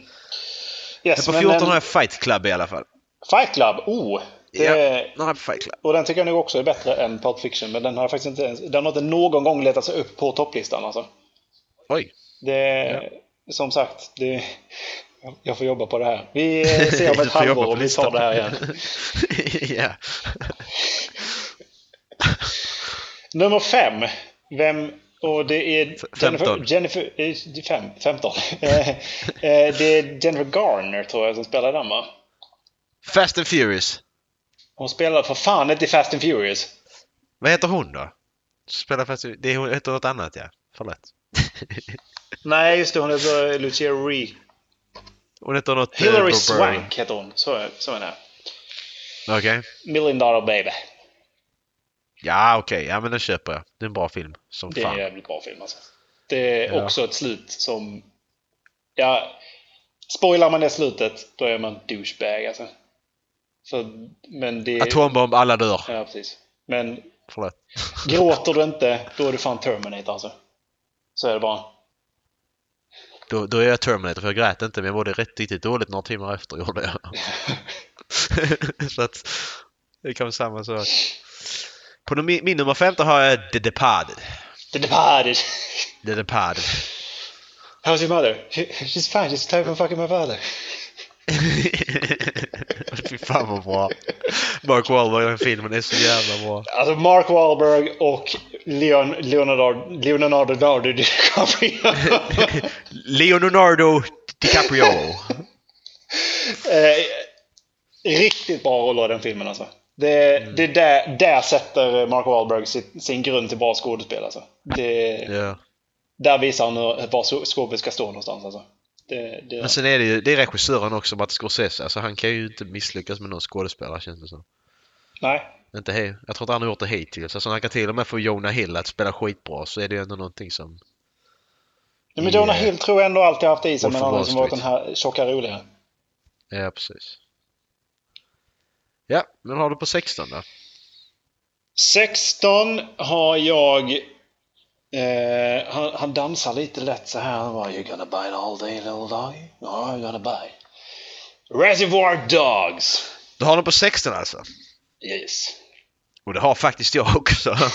Men på men 14 den- har jag Fight Club i alla fall. Fight Club, oh! Det, Ja, den har Fight Club. Och den tycker jag nog också är bättre än Pulp Fiction, men den har faktiskt inte ens, den har inte någon gång letat sig upp på topplistan alltså. Oj. Det, Som sagt, det, jag får jobba på det här. Vi eh, ser om ett halvår om vi tar det här igen. ja. Nummer fem. Vem? Och det är Jennifer... 15. Jennifer eh, fem, 15. Eh, eh, det är Jennifer Garner tror jag som spelar den va? Fast and Furious. Hon spelar för fan inte i Fast and Furious. Vad heter hon då? Spelar Fast and Det är- heter något annat ja. Förlåt. Nej, just det. Hon heter Lucia Ree. Hon heter något... eh, Hillary Bob Swank heter hon. Så är, så är det. Okej. Million Dollar Baby. Ja okej, ja men den köper jag. Det är en bra film. Som Det är en fan. jävligt bra film alltså. Det är Ja. också ett slut som... Ja, spoilar man det slutet, då är man douchebag alltså. Så, men det... Atombomb, alla dör. Ja, precis. Men Förlåt. gråter du inte, då är du fan Terminator alltså. Så är det bara. Då, då är jag Terminator för jag grät inte men jag mådde rätt riktigt dåligt några timmar efter gjorde jag. så att det kan vara samma sak. På num- min nummer 15 har jag The Departed. The Departed. The Departed. How's your mother? She- She's fine, she's type of fucking my father. Fan vad bra. Mark Wahlberg i den filmen är så jävla bra. Alltså Mark Wahlberg och Leon, Leonardo, Leonardo DiCaprio. Leonardo DiCaprio. eh, riktigt bra roller i den filmen alltså. Det, det är där, där sätter Mark Wahlberg sin, sin grund till bra skådespel alltså. Det, ja. Där visar han hur- var skåpet ska stå någonstans alltså. Det, det, Men sen är det ju, det är regissören också, Martin Scorsese. Alltså han kan ju inte misslyckas med någon skådespelare känns det som. nej. Inte he- jag tror inte han har gjort det hittills. Alltså han kan till och med få Jonah Hill att spela skitbra så är det ju ändå någonting som... Nej, men Jonah Hill tror jag ändå alltid haft i sig, men han har Wall liksom varit den här tjocka roliga. Ja, precis. Ja, men har du på 16 då? 16 har jag... Eh, han, han dansar lite lätt så här. Han bara, You gonna bite all day little dog? Ja, I'm gonna bite. Reservoir Dogs. Du har den på 16 alltså? Yes. Och det har faktiskt jag också.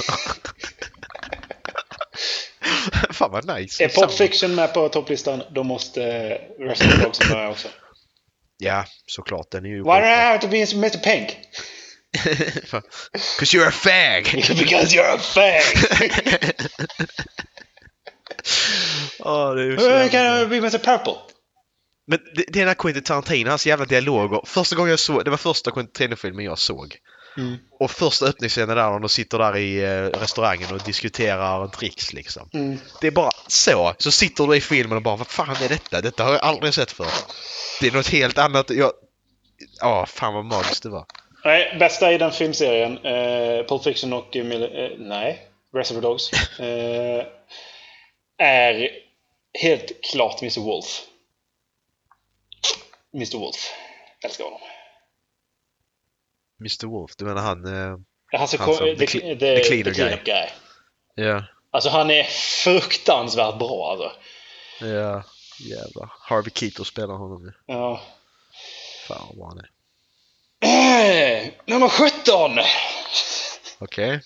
Fan vad nice. Är Pulp Fiction med på topplistan, då måste eh, Reservoir Dogs vara med också. Ja, såklart. Den är ju... Why do I have to be Mr Pink? Cause you're a fag! Because you're a fag! Åh, det är Hur kan jag be Mr Purple? Men det, det är när Quentin Tarantino, hans jävla dialoger. Första gången jag såg, det var första Quentin Tarantino-filmen jag såg. Mm. Och första öppningsscenen där när de sitter där i eh, restaurangen och diskuterar dricks liksom. Mm. Det är bara så. Så sitter du i filmen och bara vad fan är detta? Detta har jag aldrig sett förr. Det är något helt annat. Jag... Ja, fan vad magiskt det var. Nej, bästa i den filmserien, eh, Pulp Fiction och... eh, nej, Reservoir Dogs. Eh, är helt klart Mr Wolf. Mr Wolf. Älskar honom. Mr Wolf, du menar han... Eh, Han som kom, the, the the, the, cleaner cleanup guy. ja, Alltså han är fruktansvärt bra alltså. ja, jävlar. Harvey Keitel spelar honom nu. Ja. Fan vad han är. Nummer 17! Okej.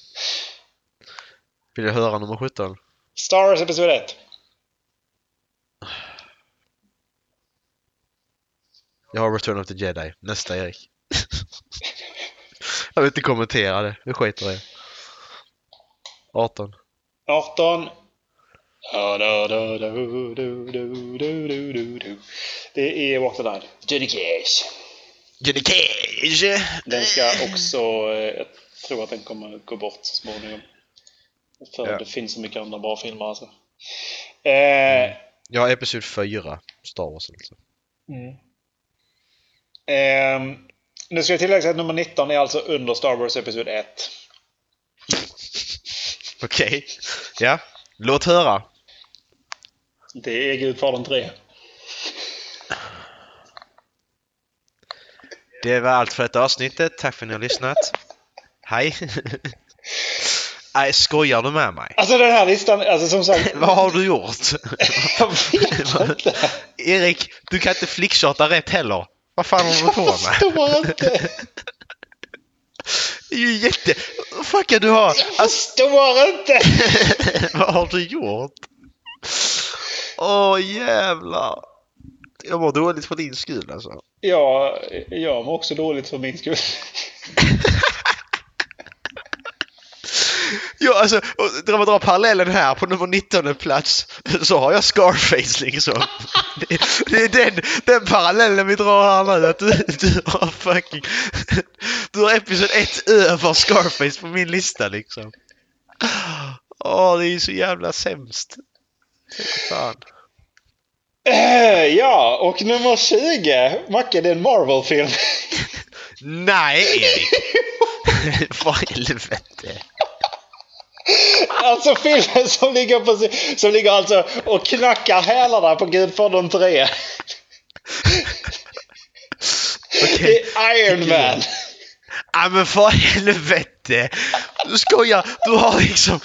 Vill jag höra nummer 17? Star Wars Episod 1. Jag har Return of the Jedi. Nästa Erik. jag vill inte kommentera det. Vi skiter i det. 18. 18. Ja, da, da, da, du, du, du, du, du, du, du. Det är Walk the Line. Johnny Cash. Johnny Cage! Den ska också... eh, Jag tror att den kommer gå bort så småningom. För Ja. det finns så mycket andra bra filmer alltså. Eh, Jag har Episod 4. Star Wars alltså. ehm, nu ska jag tillägga att nummer 19 är alltså under Star Wars Episod 1. Okej. Ja. Låt höra. Det är Gudfadern 3. Det var allt för detta avsnittet. Tack för att ni har lyssnat. Hej! Nej, skojar du med mig? Alltså den här listan, alltså som sagt. Vad har du gjort? jag vet inte. Erik, du kan inte flickchatta rätt heller. Vad fan håller du på Jag med? förstår inte. Det är ju jätte... Vad fan kan du ha? Jag förstår inte. vad har du gjort? Åh jävlar. Jag mår dåligt för din skull alltså. Ja, jag mår också dåligt för min skull. Ja, alltså, och man drar parallellen här på nummer 19 plats så har jag Scarface liksom. Det, det är den, den parallellen vi drar här nu. Att du, du har fucking... Du har Episod 1 över Scarface på min lista liksom. Åh, det är ju så jävla sämst. Fan. Eh, ja, och nummer 20. Macke, det är en Marvel-film. Nej, Erik! Vad i helvete? alltså filmen som ligger, på, som ligger alltså och knackar hälarna på Gudfadern 3. Okej. Det är Iron Man. Ja men för helvete! Du skojar! Du har liksom...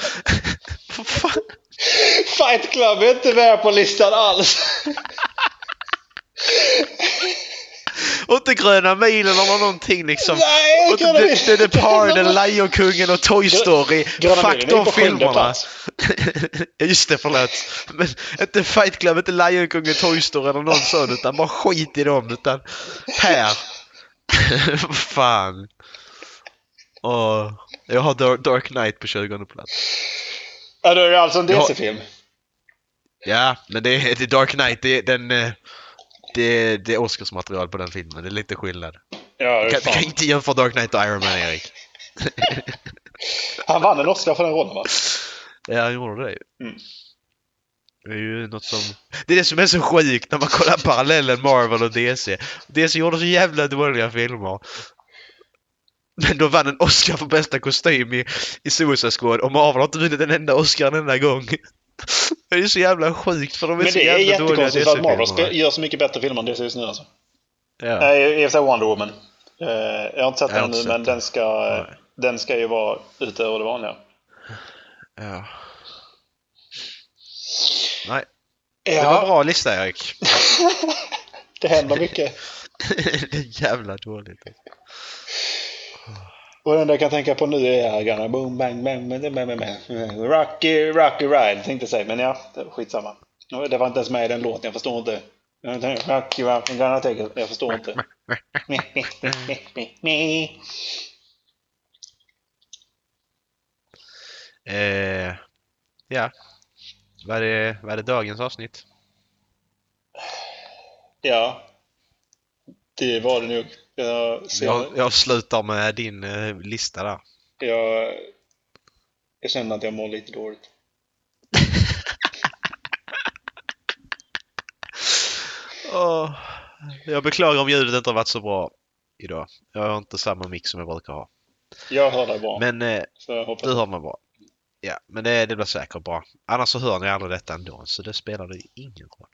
Vad fan? Fight Club är inte med på listan alls. Och inte Gröna milen eller någonting liksom. Nej, och inte The. The Departed, Lejonkungen och Toy Story. Gröna Fuck de filmerna. Just det, förlåt. Men inte Fight Club, inte Lejonkungen, Toy Story eller någon sån utan bara skit i dem utan här. Fan. Åh. Jag har Dark, Dark Knight på 20 plats. Ja, då är det alltså en. DC-film. Ja, men det är, är Dark Knight, det är den... eh, Det, det är Oscarsmaterial på den filmen, det är lite skillnad. Ja, kan, kan inte jämföra Dark Knight och Iron Man, Erik. Han vann en Oscar för den rollen va? Ja, han gjorde det. Mm. Det är ju något som... Det är det som är så sjukt när man kollar parallellen Marvel och DC. DC gjorde så jävla dåliga filmer. Men de vann en Oscar för bästa kostym i, i Suicide Squad och Marvel har inte vunnit en enda Oscar en enda gång. Det är så jävla sjukt för de är Men så det är jävla dåliga jättekonstigt för att Marvel DC-filmerna. spe- gör så mycket bättre filmer än DC just nu alltså. Ja. Nej, i och för sig Wonder Woman. Eh, jag har inte sett Jag den nu, men den. ska, Nej. den ska ju vara utöver det vanliga. ja. Nej, det var Ja, bra lista Erik. det händer mycket. det är jävla dåligt. Och den där jag kan tänka på nu är Gonna Boom Bang Bang bang, bang, bang. Rocky Rocky Ride tänkte jag säga, men ja, det var skitsamma. Det var inte ens med i den låten, jag förstår inte. Rocky Rocky Gonna take it, jag förstår inte. Eh, ja. Vad är, vad är dagens avsnitt? Ja, det var det nog. Jag, Jag, jag slutar med din eh, lista där. jag, jag känner att jag mår lite dåligt. Åh, jag beklagar om ljudet inte har varit så bra idag. Jag har inte samma mix som jag brukar ha. Jag hör dig bra. Men eh, du hör mig bra. Ja, men det, det blir säkert bra. Annars så hör ni aldrig detta ändå, så det spelar det ingen roll.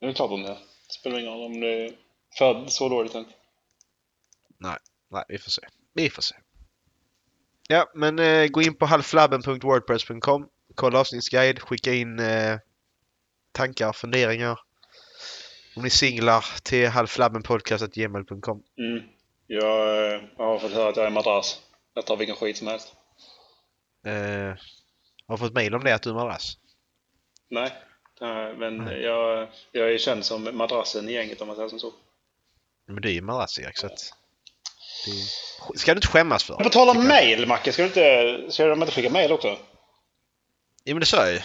Det är klart om det. Det spelar ingen roll om det är för så dåligt inte. Nej, vi får se. Vi får se. Ja, men eh, gå in på halvflabben.wordpress.com. Kolla avsnittsguide, skicka in eh, tankar, funderingar. Om ni singlar till halvflabbenpodcast.gmail.com. Mm. Jag eh, har fått höra att jag är en madrass. Jag tar vilken skit som helst. Eh, har fått mail om det att du är madrass? Nej, men jag, jag är känd som madrassen i gänget om man säger som så. Men du är ju madrass Erik så att... Det... Ska du inte skämmas för? På tal om mail, Macke. Ska du inte, ska de inte skicka mail också? Jo men det sa jag ju.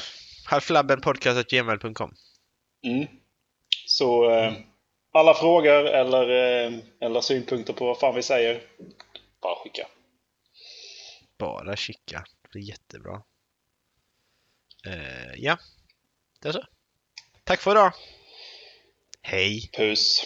Halvflabbenpodcast.gmail.com. Mm. Så eh, alla frågor eller, eh, eller synpunkter på vad fan vi säger, bara skicka. Bara kika. Det blir jättebra. Eh, ja, det är så. Tack för idag. Hej! Puss!